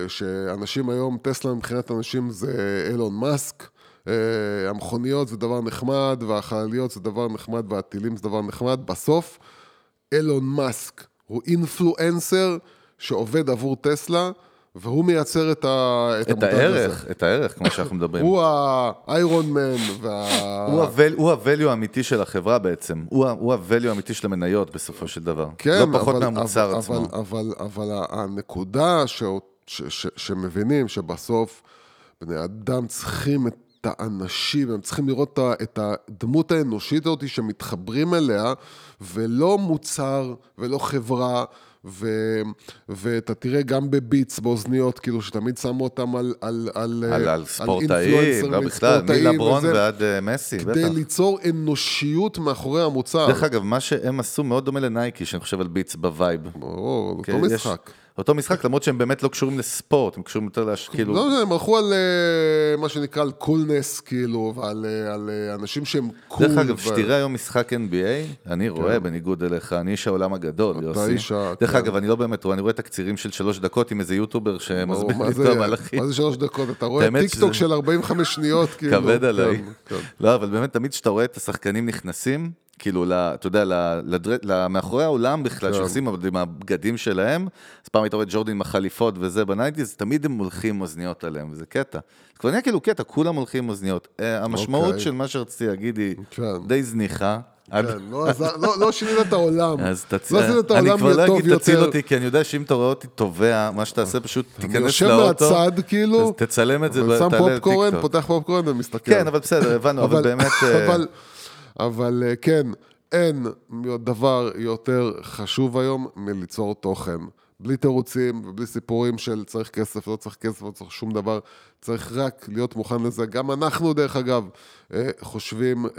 שאנשים היום, טסלה מבחינת אנשים זה אילון מאסק, אה, המכוניות זה דבר נחמד, והחלליות זה דבר נחמד, והטילים זה דבר נחמד, בסוף אילון מאסק הוא אינפלואנסר שעובד עבור טסלה, והוא מייצר את, ה... את המותג הערך, הזה. את הערך, כמו שאנחנו מדברים. הוא האיירון מן וה... הוא ה-val- הוא ה-value האמיתי של החברה בעצם, הוא ה-value האמיתי של המניות בסופו של דבר. כן, לא פחות אבל, מהמוצר אבל, עצמו. אבל, אבל, אבל הנקודה ש, ש, ש, שמבינים שבסוף בני אדם צריכים את את האנשים, הם צריכים לראות את את הדמות האנושית הזאת שמתחברים אליה, ולא מוצר ולא חברה. ו, ואתה תראה גם בביטס, באוזניות, כאילו, שתמיד שמו אותם על, על, על, על, אה, על ספורטאים, לא בכלל, מלברון ועד אה, מסי, כדי בטח. ליצור אנושיות מאחורי המוצר. דרך אגב, מה שהם עשו מאוד דומה לנייקי, שאני חושב על Beats ב vibe. ברור, כן, אותו יש- משחק. אותו משחק, למרות שהם באמת לא קשורים לספורט, הם קשורים יותר לש... כאילו... לא יודע, הם הלכו על אה, מה שנקרא על coolness, כאילו, ועל אה, על, אה, אנשים שהם cool. דרך אגב, שתראה היום משחק NBA, אני רואה, בניגוד אליך, אני איש העולם הגדול, יוסי. איש ה- דרך כן. אגב, אני לא באמת רואה, אני רואה תקצירים של שלוש דקות עם איזה יוטובר שמסביר לי את המהלכים. מה זה שלוש דקות? אתה רואה באמת טיק טוק שזה- של 45 שניות, *laughs* כאילו. כבד כן, עליי. כן. לא, אבל באמת, תמיד כשאתה רואה את השחקנים נכנסים, כאילו, אתה יודע, ל- לדר- ל- מאחורי העולם בכלל, כן. שעושים עם הבגדים שלהם, אז פעם היית רואה ג'ורדין עם החליפות וזה בניינטיז, תמיד הם הולכים עם אוזניות עליהם, וזה קטע. זה כבר נהיה כאילו קטע, כולם הולכים עם אוזניות. אה, המשמעות אוקיי. של מה שרציתי להגיד היא כן. די זניחה. כן, לא לא- לא שינית את העולם. אז תצ... לא עשית את אני העולם כבר לא טוב אגיד תציל יותר. אותי, כי אני יודע שאם אתה רואה אותי טובע, מה שתעשה פשוט אני תיכנס יושב לאוטו, מהצד, כאילו, אז תצלם את זה אבל שם ותעלה פופקורן, לטיקטוק. פותח פופקורן ומסתכל. כן, אבל בסדר, הבנו, אבל באמת... אבל, אבל אה, כן, אין דבר יותר חשוב היום מליצור תוכן. בלי תירוצים ובלי סיפורים של צריך כסף, לא צריך כסף, לא צריך שום דבר. צריך רק להיות מוכן לזה. גם אנחנו, דרך אגב, אה, חושבים אה,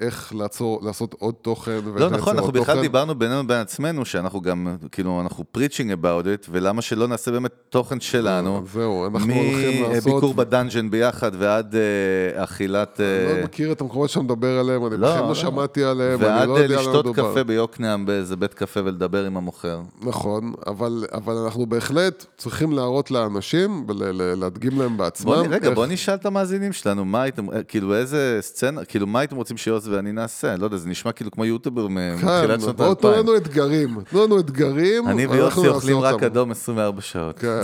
איך לעצור, לעשות עוד תוכן. לא נכון, אנחנו בכלל. דיברנו בינינו בין עצמנו, שאנחנו גם, כאילו, אנחנו preaching about it, ולמה שלא נעשה באמת תוכן שלנו. אז זהו, אנחנו הולכים לעשות- מביקור בדאנג'ן ביחד ועד אה, אכילת... אני אה, לא מכיר את המקומות שאתה מדבר עליהם, אני לא, בכלל לא. לא שמעתי עליהם, אני ועד לא אה, יודע על מה לשתות מדובר. קפה ביוקנעם באיזה בית קפה ולדבר עם המוכר. נכון, אבל, אבל אנחנו בהחלט צריכים להראות לאנשים ולהדגים להם בעצמם. בוא, נ- רגע, איך- בוא נשאל את המאזינים שלנו, מה הייתם, אה, כאילו איזה סצנה, כאילו מה הייתם רוצים שיוס ואני נעשה? לא יודע, זה נשמע כאילו כמו יוטובר מ- מתחילת כן, שנות בואו תנו האלפיים. לנו אתגרים, תנו לנו אתגרים. אני ויוסי אוכלים רק. אדום 24 שעות. כן,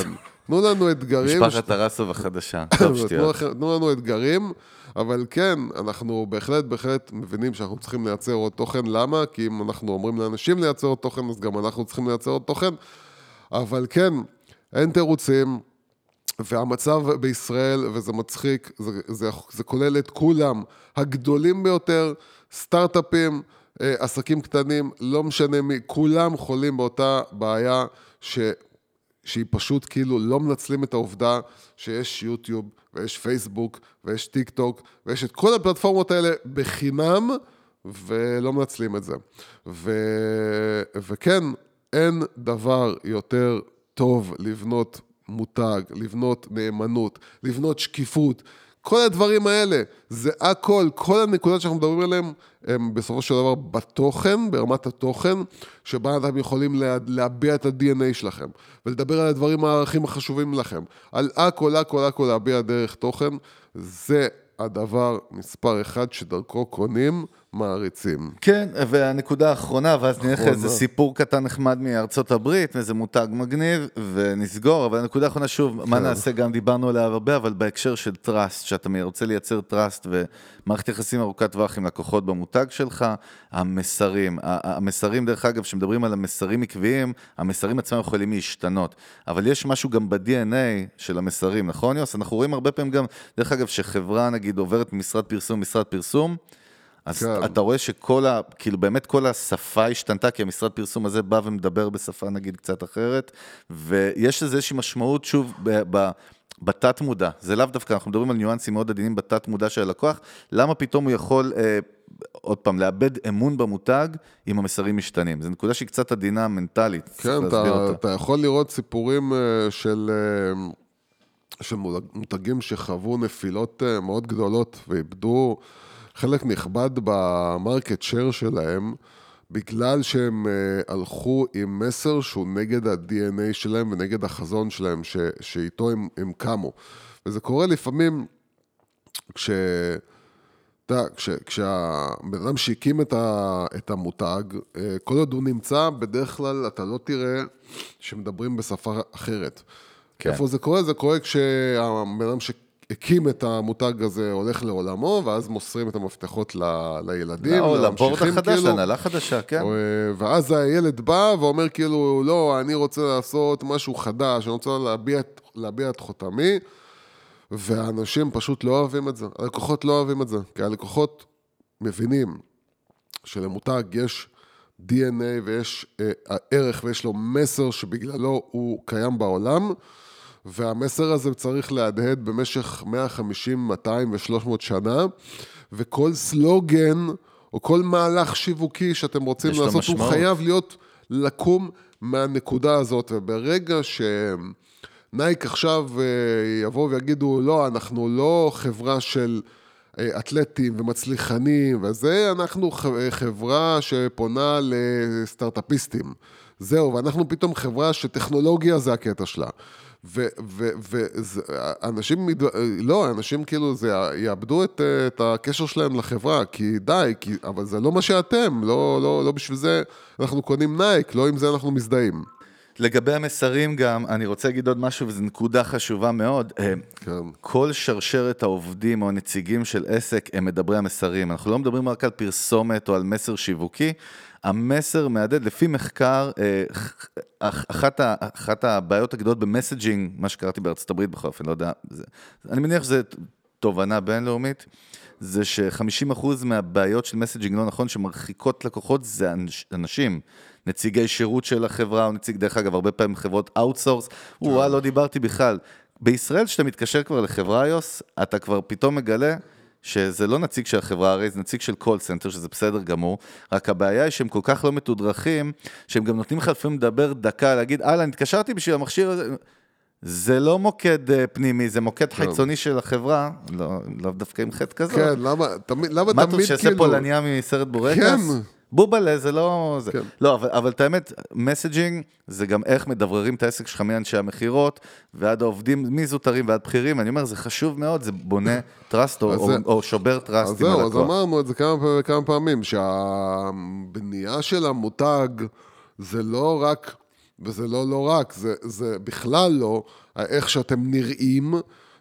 תנו לנו אתגרים. משפחת טרסוב החדשה, *laughs* טוב שטויות. תנו לנו אתגרים, אבל כן, אנחנו בהחלט בהחלט מבינים שאנחנו צריכים לייצר עוד תוכן. למה? כי אם אנחנו אומרים לאנשים לייצר עוד תוכן, אז גם אנחנו צריכים לייצר עוד תוכן. אבל כן, אין תירוצים, והמצב בישראל, וזה מצחיק, זה, זה, זה כולל את כולם, הגדולים ביותר, סטארט-אפים, אה, עסקים קטנים, לא משנה מי, כולם חולים באותה בעיה ש... שהיא פשוט כאילו לא מנצלים את העובדה שיש יוטיוב ויש פייסבוק ויש טיק טוק ויש את כל הפלטפורמות האלה בחינם ולא מנצלים את זה. ו... וכן, אין דבר יותר טוב לבנות מותג, לבנות נאמנות, לבנות שקיפות. כל הדברים האלה, זה הכל, כל הנקודות שאנחנו מדברים עליהן, הם בסופו של דבר בתוכן, ברמת התוכן, שבה אתם יכולים לה, להביע את ה-DNA שלכם, ולדבר על הדברים הערכים החשובים לכם. על הכל, הכל, הכל להביע דרך תוכן, זה הדבר מספר אחד שדרכו קונים מעריצים. כן, והנקודה האחרונה, ואז נלך. איזה סיפור קטן נחמד מארצות הברית, מאיזה מותג מגניב, ונסגור, אבל הנקודה האחרונה, שוב, כן. מה נעשה, גם דיברנו עליה הרבה, אבל בהקשר של trust, שאתה רוצה לייצר trust ומערכת יחסים ארוכת טווח עם לקוחות במותג שלך, המסרים, המסרים, דרך אגב, כשמדברים על המסרים עקביים, המסרים עצמם יכולים להשתנות, אבל יש משהו גם ב-DNA של המסרים, נכון יוס? אנחנו רואים הרבה פעמים גם, דרך אגב, שחברה נגיד עוברת ממשרד פרסום למשרד פרסום, אז כן. אתה רואה שכל ה... כאילו באמת כל השפה השתנתה, כי המשרד פרסום הזה בא ומדבר בשפה נגיד קצת אחרת, ויש לזה איזושהי משמעות, שוב, ב... ב בתת מודע, זה לאו דווקא, אנחנו מדברים על ניואנסים מאוד עדינים בתת מודע של הלקוח, למה פתאום הוא יכול, אה, עוד פעם, לאבד אמון במותג אם המסרים משתנים? זו נקודה שהיא קצת עדינה מנטלית, צריך כן, להסביר אתה, אותה. אתה יכול לראות סיפורים אה, של, אה, של מותגים שחוו נפילות אה, מאוד גדולות ואיבדו חלק נכבד במרקט שייר שלהם, בגלל שהם אה, הלכו עם מסר שהוא נגד ה-DNA שלהם ונגד החזון שלהם, ש, שאיתו הם, הם קמו. וזה קורה לפעמים כש... אתה יודע, כש, כשהבן אדם שהקים את, ה, את המותג, אה, כל עוד הוא נמצא, בדרך כלל אתה לא תראה שמדברים בשפה אחרת. כן. איפה זה קורה? זה קורה כשהבן אדם שהקים את המותג הזה הולך לעולמו, ואז מוסרים את המפתחות ל, לילדים, או לבורד החדש, כאילו. להנהלה חדשה, כן. אה, ואז הילד בא ואומר כאילו, לא, אני רוצה לעשות משהו חדש, אני רוצה להביע, להביע את חותמי, והאנשים פשוט לא אוהבים את זה. הלקוחות לא אוהבים את זה, כי הלקוחות מבינים שלמותג יש DNA ויש אה, ערך ויש לו מסר שבגללו הוא קיים בעולם, והמסר הזה צריך להדהד במשך 150, 200 ו-300 שנה, וכל סלוגן או כל מהלך שיווקי שאתם רוצים לעשות, הוא. חייב להיות לקום מהנקודה הזאת, וברגע שנייק עכשיו אה, יבואו ויגידו, לא, אנחנו לא חברה של אה, אתלטים ומצליחנים וזה, אנחנו אה, חברה שפונה לסטארט-אפיסטים. זהו, ואנחנו פתאום חברה שטכנולוגיה זה הקטע שלה. ואנשים, לא, אנשים כאילו, זה, יאבדו את, את הקשר שלהם לחברה, כי די, כי, אבל זה לא מה שאתם, לא, לא, לא בשביל זה אנחנו קונים נייק, לא עם זה אנחנו מזדהים. לגבי המסרים גם, אני רוצה להגיד עוד משהו, וזו נקודה חשובה מאוד. אה, כן. כל שרשרת העובדים או הנציגים של עסק הם מדברי המסרים. אנחנו לא מדברים רק על פרסומת או על מסר שיווקי. המסר מהדהד, לפי מחקר, אה, אח- אחת, אחת הבעיות הגדולות ב messaging, מה שקראתי בארצות הברית בכל אופן, לא יודע, זה, אני מניח שזו תובנה בינלאומית, זה ש-50% מהבעיות של messaging לא נכון, שמרחיקות לקוחות, זה אנש- אנשים. נציגי שירות של החברה, או נציג, דרך אגב, הרבה פעמים חברות outsource, וואלה, לא דיברתי בכלל. בישראל, כשאתה מתקשר כבר לחברה iOS, אתה כבר פתאום מגלה שזה לא נציג של החברה, הרי זה נציג של call center, שזה בסדר גמור, רק הבעיה היא שהם כל כך לא מתודרכים, שהם גם נותנים לך לפעמים לדבר דקה, להגיד, אהלן, התקשרתי בשביל המכשיר הזה. זה לא מוקד אה, פנימי, זה מוקד חיצוני של החברה, לא, לא דווקא עם חטא כזאת. כן, למה תמיד, למה מה אתה תמיד רוצה שיעשה כאילו... פולניה מסרט בורקס? כן. בובלה זה לא... זה. כן. לא, אבל, אבל את האמת, messaging זה גם איך מדבררים את העסק שלך מאנשי המכירות ועד העובדים, מזוטרים ועד בכירים, אני אומר, זה חשוב מאוד, זה בונה *laughs* trust או, או, או שובר trust אז זהו, אז. אמרנו את זה כמה, כמה פעמים, שהבנייה של המותג זה לא רק, וזה לא לא רק, זה, זה בכלל לא איך שאתם נראים,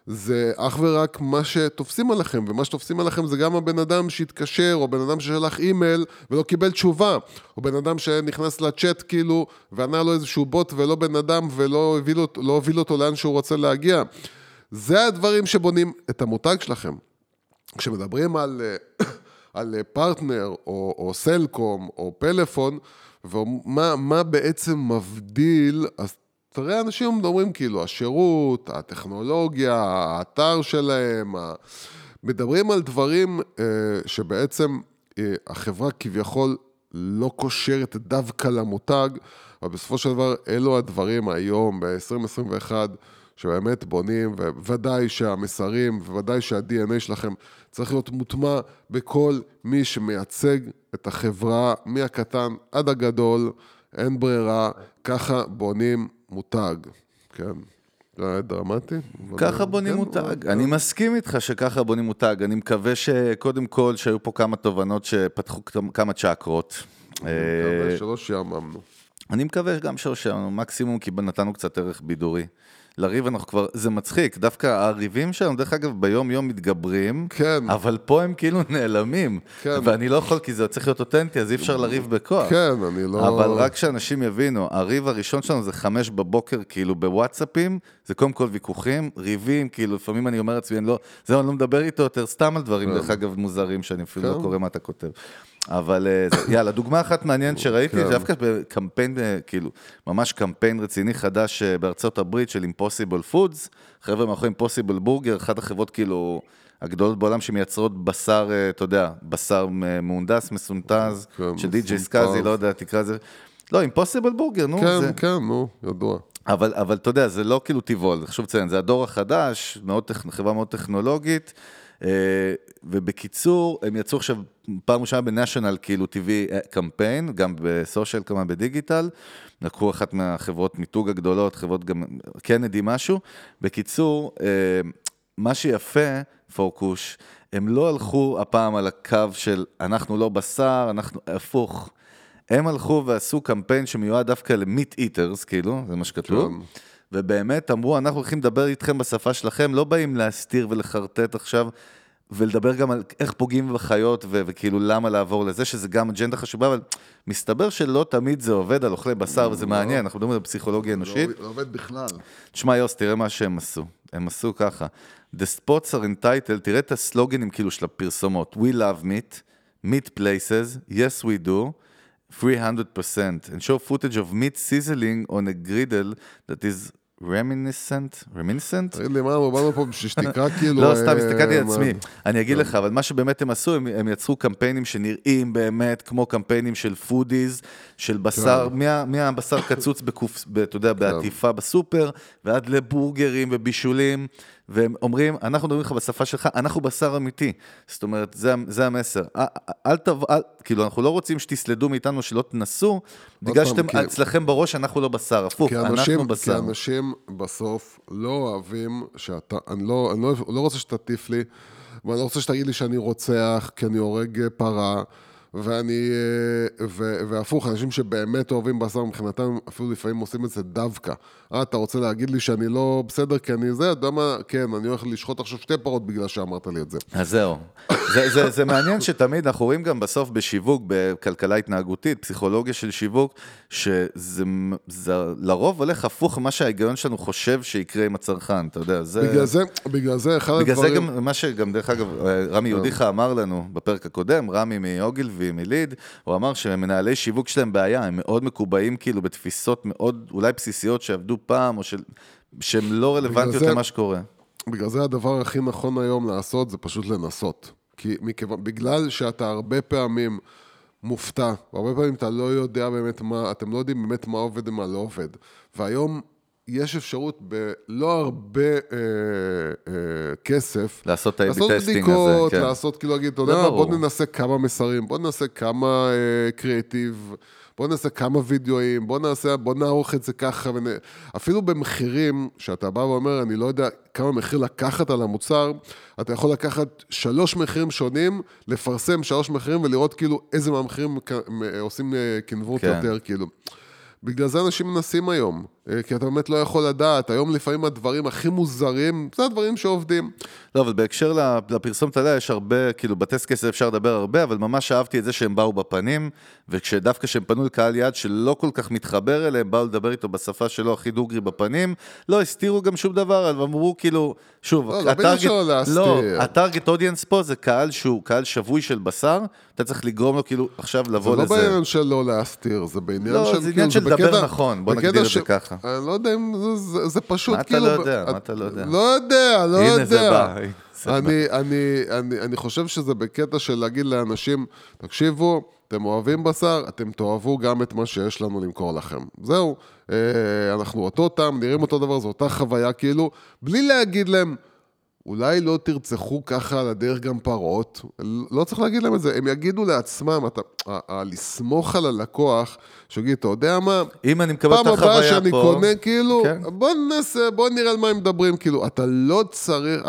זה אך ורק מה שתופסים עליכם, ומה שתופסים עליכם זה גם הבן אדם שהתקשר, או בן אדם ששלח אימייל ולא קיבל תשובה, או בן אדם שנכנס לצ'אט כאילו, וענה לו איזשהו בוט ולא בן אדם ולא הוביל אותו, לא הוביל אותו לאן שהוא רוצה להגיע. זה הדברים שבונים את המותג שלכם. כשמדברים על, אה, *coughs* על אה, פרטנר, או, או סלקום, או פלאפון, ומה מה בעצם מבדיל, אז תראה, אנשים אומרים כאילו, השירות, הטכנולוגיה, האתר שלהם, ה... מדברים על דברים אה, שבעצם אה, החברה כביכול לא קושרת דווקא למותג, אבל בסופו של דבר אלו הדברים היום, ב-2021, שבאמת בונים, וודאי שהמסרים, וודאי שה-DNA שלכם צריך להיות מוטמע בכל מי שמייצג את החברה, מהקטן עד הגדול, אין ברירה, ככה בונים מותג, כן. זה היה דרמטי. ככה בונים כן, מותג. אני מסכים איתך שככה בונים מותג. אני מקווה שקודם כל, שהיו פה כמה תובנות שפתחו כמה צ'קרות. אני אה, מקווה שלא שיעממנו. אני מקווה גם שהושענו, מקסימום כי נתנו קצת ערך בידורי. לריב אנחנו כבר, זה מצחיק, דווקא הריבים שלנו, דרך אגב, ביום-יום מתגברים, כן. אבל פה הם כאילו *laughs* נעלמים. כן. ואני לא יכול, כי זה צריך להיות אותנטי, אז אי אפשר לריב בכוח. כן, אני לא... אבל רק שאנשים יבינו, הריב הראשון שלנו זה חמש בבוקר, כאילו בוואטסאפים, זה קודם כל ויכוחים, ריבים, כאילו לפעמים אני אומר לעצמי, אני לא, זהו, אני לא מדבר איתו יותר סתם על דברים, דרך אגב, מוזרים, שאני אפילו לא כן. קורא מה אתה כותב. אבל אה, זה- יאללה, דוגמה אחת מעניינת שראיתי, כן. דווקא בקמפיין, אה, כאילו, ממש קמפיין רציני חדש אה, בארצות הברית של Impossible Foods, חבר'ה מאחורי Impossible Burger, אחת החברות כאילו הגדולות בעולם שמייצרות בשר, אתה יודע, בשר מהונדס, מסונטז, כן, של די.ג'יי מסונטז. סקאזי, לא יודע, תקרא לזה. לא, Impossible Burger, נו. כן, זה... כן, נו, ידוע. אבל, אבל אתה יודע, זה לא כאילו טבעול, חשוב לציין, זה הדור החדש, מאוד, חברה מאוד טכנולוגית, ובקיצור, הם יצאו עכשיו פעם ראשונה בניישנל כאילו TV קמפיין, גם בסושיאל כמובן בדיגיטל, לקחו אחת מהחברות מיתוג הגדולות, חברות גם, קנדי משהו. בקיצור, אה, מה שיפה, פורקוש, הם לא הלכו הפעם על הקו של אנחנו לא בשר, אנחנו הפוך. הם הלכו ועשו קמפיין שמיועד דווקא למיט איטרס, כאילו, זה מה שכתוב. כן. ובאמת אמרו, אנחנו הולכים לדבר איתכם בשפה שלכם, לא באים להסתיר ולחרטט עכשיו, ולדבר גם על איך פוגעים בחיות, ו- וכאילו למה לעבור לזה, שזה גם אג'נדה חשובה, אבל מסתבר שלא תמיד זה עובד על אוכלי בשר, וזה מעניין, אנחנו מדברים על פסיכולוגיה אנושית. לא עובד בכלל. תשמע, יוס, תראה מה שהם עשו. הם עשו ככה. The spots are entitled, תראה את הסלוגנים כאילו של הפרסומות. We love meat, meat places, yes we do, 300%, and show footage of meat sizzling on a griddle that is reminiscent, reminiscent? תגיד לי, מה, באנו פה בשביל שתקרא *laughs* כאילו... לא, סתם אה, הסתכלתי על עצמי. אני אגיד לך, אבל מה שבאמת הם עשו, הם, יצרו קמפיינים שנראים באמת כמו קמפיינים של foodies, של בשר, מה- מהבשר קצוץ, אתה יודע, בעטיפה בסופר, ועד לבורגרים ובישולים, והם אומרים, אנחנו מדברים לך בשפה שלך, אנחנו בשר אמיתי. זאת אומרת, זה, זה המסר. אל, אל תבוא, אל, כאילו, אנחנו לא רוצים שתסלדו מאיתנו, שלא תנסו, בגלל שאתם, כי- אצלכם בראש, אנחנו לא בשר, הפוך, כי אנחנו אנשים, כי בשר. אנשים בסוף לא אוהבים שאתה, אני לא, אני לא, לא רוצה שתטיף לי, ואני לא רוצה שתגיד לי שאני רוצח, כי אני הורג אה, פרה, ואני, אה, ו, והפוך, אנשים שבאמת אוהבים בשר מבחינתם, אפילו לפעמים עושים את זה דווקא. אה, אתה רוצה להגיד לי שאני לא בסדר כי אני זה, אתה יודע מה, כן, אני הולך לשחוט עכשיו שתי פרות בגלל שאמרת לי את זה. אז זהו. זה, זה, זה מעניין שתמיד אנחנו רואים גם בסוף בשיווק, בכלכלה התנהגותית, פסיכולוגיה של שיווק, שזה זה לרוב הולך הפוך ממה שההיגיון שלנו חושב שיקרה עם הצרכן, אתה יודע, זה... בגלל זה, בגלל זה, אחד בגלל זה הדברים... גם מה שגם, דרך אגב, רמי יהודיכה אמר לנו בפרק הקודם, רמי מאוגילבי, מליד, הוא אמר שמנהלי שיווק שלהם בעיה, הם מאוד מקובעים כאילו בתפיסות מאוד אולי בסיסיות שעבדו פעם, או של... שהן לא רלוונטיות זה- למה שקורה. בגלל זה הדבר הכי נכון היום לעשות זה פשוט לנסות. כי מכיוון, בגלל שאתה הרבה פעמים מופתע, והרבה פעמים אתה לא יודע באמת מה, אתם לא יודעים באמת מה עובד ומה לא עובד. והיום יש אפשרות בלא הרבה אה, אה, כסף, לעשות את ה-A/B לעשות testing הזה, בדיקות, כן. לעשות כאילו להגיד, אתה יודע מה. בוא ננסה כמה מסרים, בוא ננסה כמה אה, קריאיטיב, בוא נעשה כמה וידאוים, בוא נעשה, בוא נערוך את זה ככה, ונ... אפילו במחירים, שאתה בא ואומר, אני לא יודע כמה מחיר לקחת על המוצר, אתה יכול לקחת שלוש מחירים שונים, לפרסם שלוש מחירים ולראות כאילו איזה מהמחירים עושים אה, קנבות כן. יותר, כאילו. בגלל זה אנשים מנסים היום, אה, כי אתה באמת לא יכול לדעת, היום לפעמים הדברים הכי מוזרים, זה הדברים שעובדים. לא, אבל בהקשר ל- לפרסומת עליה יש הרבה, כאילו בטסט כסף אפשר לדבר הרבה, אבל ממש אהבתי את זה שהם באו בפנים, וכשדווקא כשהם פנו לקהל יעד שלא כל כך מתחבר אליהם, באו לדבר איתו בשפה שלו הכי דוגרי בפנים, לא הסתירו גם שום דבר, אבל אמרו כאילו, שוב, לא, לא שלו להסתיר. לא, הטארגט אודיאנס פה זה קהל שהוא קהל שבוי של בשר, אתה צריך לגרום לו כאילו עכשיו זה לבוא לא לזה. בעניין של לא להסתיר, זה בעניין לא, של... זה כאילו, עניין של לדבר נכון, בוא נגדיר את ש- זה ככה. אני לא יודע אם זה- זה- זה פשוט מה אתה כאילו... לא יודע? מה אתה לא יודע? לא יודע, לא הנה יודע. זה בא, אני, אני, אני, אני חושב שזה בקטע של להגיד לאנשים, תקשיבו, אתם אוהבים בשר, אתם תאהבו גם את מה שיש לנו למכור לכם. זהו, אה, אנחנו אותו טעם, נראים אותו דבר, זו אותה חוויה כאילו, בלי להגיד להם, אולי לא תרצחו ככה על הדרך גם פרות, לא צריך להגיד להם את זה, הם יגידו לעצמם, אתה, ה- ה- לסמוך על הלקוח, שיגיד, אתה יודע מה, אם אני מקבל את פעם הבאה החוויה שאני פה... קונה, כאילו, כן. בוא ננסה, בוא נראה על מה הם מדברים, כאילו, אתה לא צריך,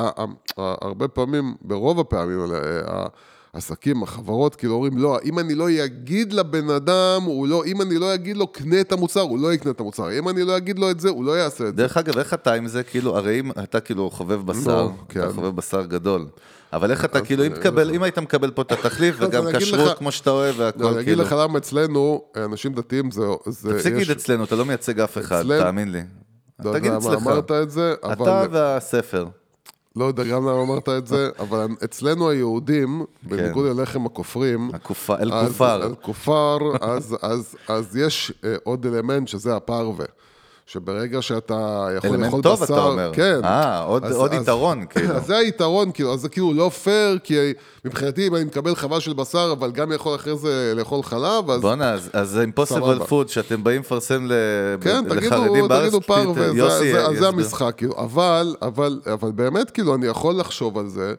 הרבה פעמים, ברוב הפעמים, ה- העסקים, החברות, כאילו אומרים, לא, אם אני לא אגיד לבן אדם, הוא לא, אם אני לא אגיד לו, קנה את המוצר, הוא לא יקנה את המוצר, אם אני לא אגיד לו את זה, הוא לא יעשה את זה. דרך אגב, איך אתה עם זה, כאילו, הרי אם אתה כאילו חובב בשר, לא, כן. אתה חובב בשר גדול, אבל איך אתה, כאילו, אם תקבל, אם היית מקבל פה את התחליף, וגם כשרות כמו שאתה אוהב לא, והכל, אני אגיד כאילו. לך למה אצלנו, אנשים דתיים זה... תפסיק להגיד אצלנו, אתה לא מייצג אף אחד, תאמין לי. לא תגיד אצלך. אמרת את זה, אתה אבל... והספר. לא יודע גם למה אמרת את זה, *laughs* אבל אצלנו היהודים, בניגוד ללחם הכופרים, הכופר, אל אז- כופר. אל כופר, אז, אז, אז יש אה, עוד אלמנט שזה הפרווה. שברגע שאתה יכול אלמנט לאכול טוב, בשר, אתה אומר. כן. אה, עוד- אז- עוד אז- יתרון, *laughs* כאילו. אז זה היתרון, כאילו, אז זה כאילו לא פייר, כי מבחינתי אם אני מקבל חווה של בשר, אבל גם יכול אחרי זה לאכול חלב, אז בואנה, אז- אז זה סבבה. food שאתם באים לפרסם ל- כן, תגידו, תגידו פרווה, זה- זה-. זה המשחק, כאילו, אבל, אבל, אבל באמת, כאילו, אני יכול לחשוב על זה,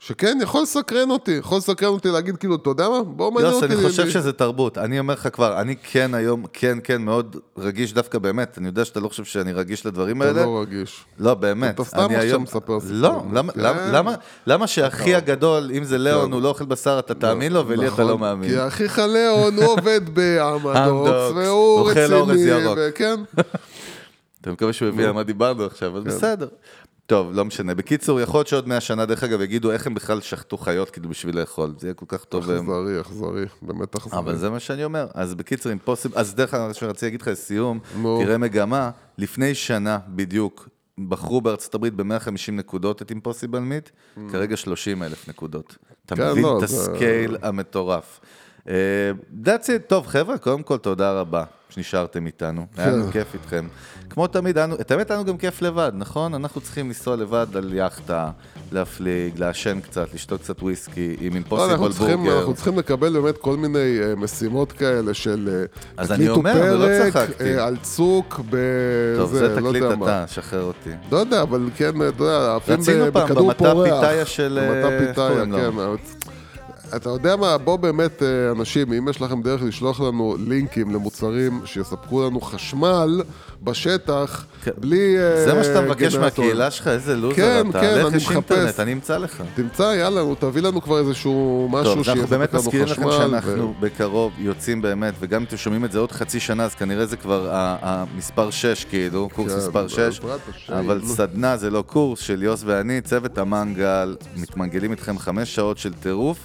שכן, יכול לסקרן אותי, יכול לסקרן אותי להגיד, כאילו, אתה יודע מה? בוא מעניין יוס, אותי. אני חושב לי- שזה תרבות. אני אומר לך כבר, אני כן היום, כן, כן, מאוד רגיש דווקא באמת. אני יודע שאתה לא חושב שאני רגיש לדברים אתה האלה. לא רגיש. לא, באמת. אתה סתם עכשיו מספר סיפור. לא, למה- כן. למה- למה- למה שאחי הגדול, אם זה ליאון, כן. הוא לא אוכל בשר, אתה תאמין לו, ולי אתה נכון, לא מאמין. כי אחיך ליאון, הוא עובד אמדוקס, והוא רציני. וכן. אתה מקווה שהוא הבין על מה דיברנו עכשיו, כן. אז בסדר. טוב, לא משנה. בקיצור, יכול להיות שעוד 100 שנה, דרך אגב, יגידו איך הם בכלל שחטו חיות כאילו בשביל לאכול. זה יהיה כל כך טוב. אכזרי, אכזרי, באמת אכזרי. אבל זה מה שאני אומר. אז בקיצור, אימפוסיבל, אז דרך אגב, שרציתי להגיד לך לסיום, נו. תראה מגמה, לפני שנה בדיוק, בחרו בארצות הברית ב-150 נקודות את Impossible Meat, כרגע 30 אלף נקודות. אתה כן, מבין לא, את זה- ה scale המטורף. אה, That's it, טוב חבר'ה, קודם כל תודה רבה שנשארתם איתנו, היה לנו כן. כיף איתכם. כמו תמיד, את האמת היה לנו גם כיף לבד, נכון? אנחנו צריכים לנסוע לבד על יאכטה, להפליג, לעשן קצת, לשתות קצת וויסקי עם לא, Impossible אנחנו צריכים, בורגר. אנחנו צריכים לקבל באמת כל מיני אה, משימות כאלה של... אה, אז אני אומר, ולא פרק, צחקתי. אה, על צוק, בזה, טוב, זה לא תקליט. אתה, שחרר אותי. לא יודע, אבל כן, אתה יודע, עפים רצינו ב- פעם בכדור במטע פורח. פיתאיה של, במטע פיתאיה? כן. אתה יודע מה, בוא באמת, אנשים, אם יש לכם דרך לשלוח לנו לינקים למוצרים שיספקו לנו חשמל בשטח, כן. בלי אה, זה מה שאתה מבקש גנרטור. מהקהילה שלך? איזה לוזר כן, אתה. כן, לך אני יש מחפש. אינטרנט, אני אמצא לך. תמצא, יאללה, תביא לנו כבר איזשהו משהו טוב, אז אנחנו באמת שיספק לנו מזכירים לכם חשמל. שאנחנו בקרוב יוצאים באמת, וגם אם אתם שומעים את זה עוד חצי שנה, אז כנראה זה כבר המספר 6, כאילו, קורס כן, מספר 6. בעזרת השם. אבל סדנה זה לא קורס של יוס ואני, צוות המנגל, מתמנגלים איתכם חמש שעות של טירוף.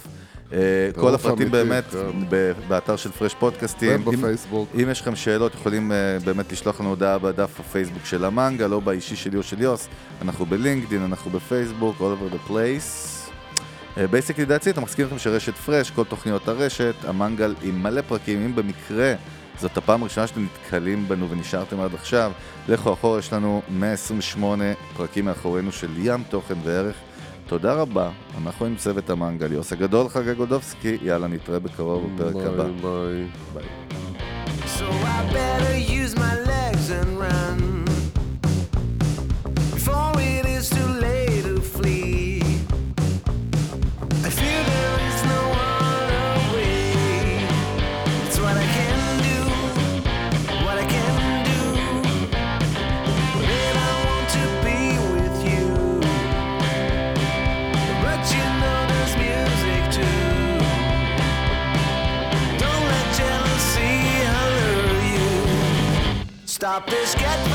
אה, כל הפרטים באמת כן. באתר של פרש פודקאסטים. ובפייסבוק. אם יש לכם שאלות, יכולים אה, באמת לשלוח לנו הודעה בדף הפייסבוק של המנגל, או באישי שלי או של יוס. אנחנו בלינקדין, אנחנו בפייסבוק, all over the place. בייסיקלי דעצי, אתה מחזיקים לכם שרשת פרש, כל תוכניות הרשת, המנגל עם מלא פרקים, אם במקרה זאת הפעם הראשונה שאתם נתקלים בנו ונשארתם עד עכשיו, לכו אחורה, יש לנו 128 פרקים מאחורינו של ים תוכן וערך. תודה רבה, אנחנו עם צוות המנגל, יוס הגדול, חגה גודובסקי, יאללה, נתראה בקרוב בפרק הבא. ביי ביי. Stop this, get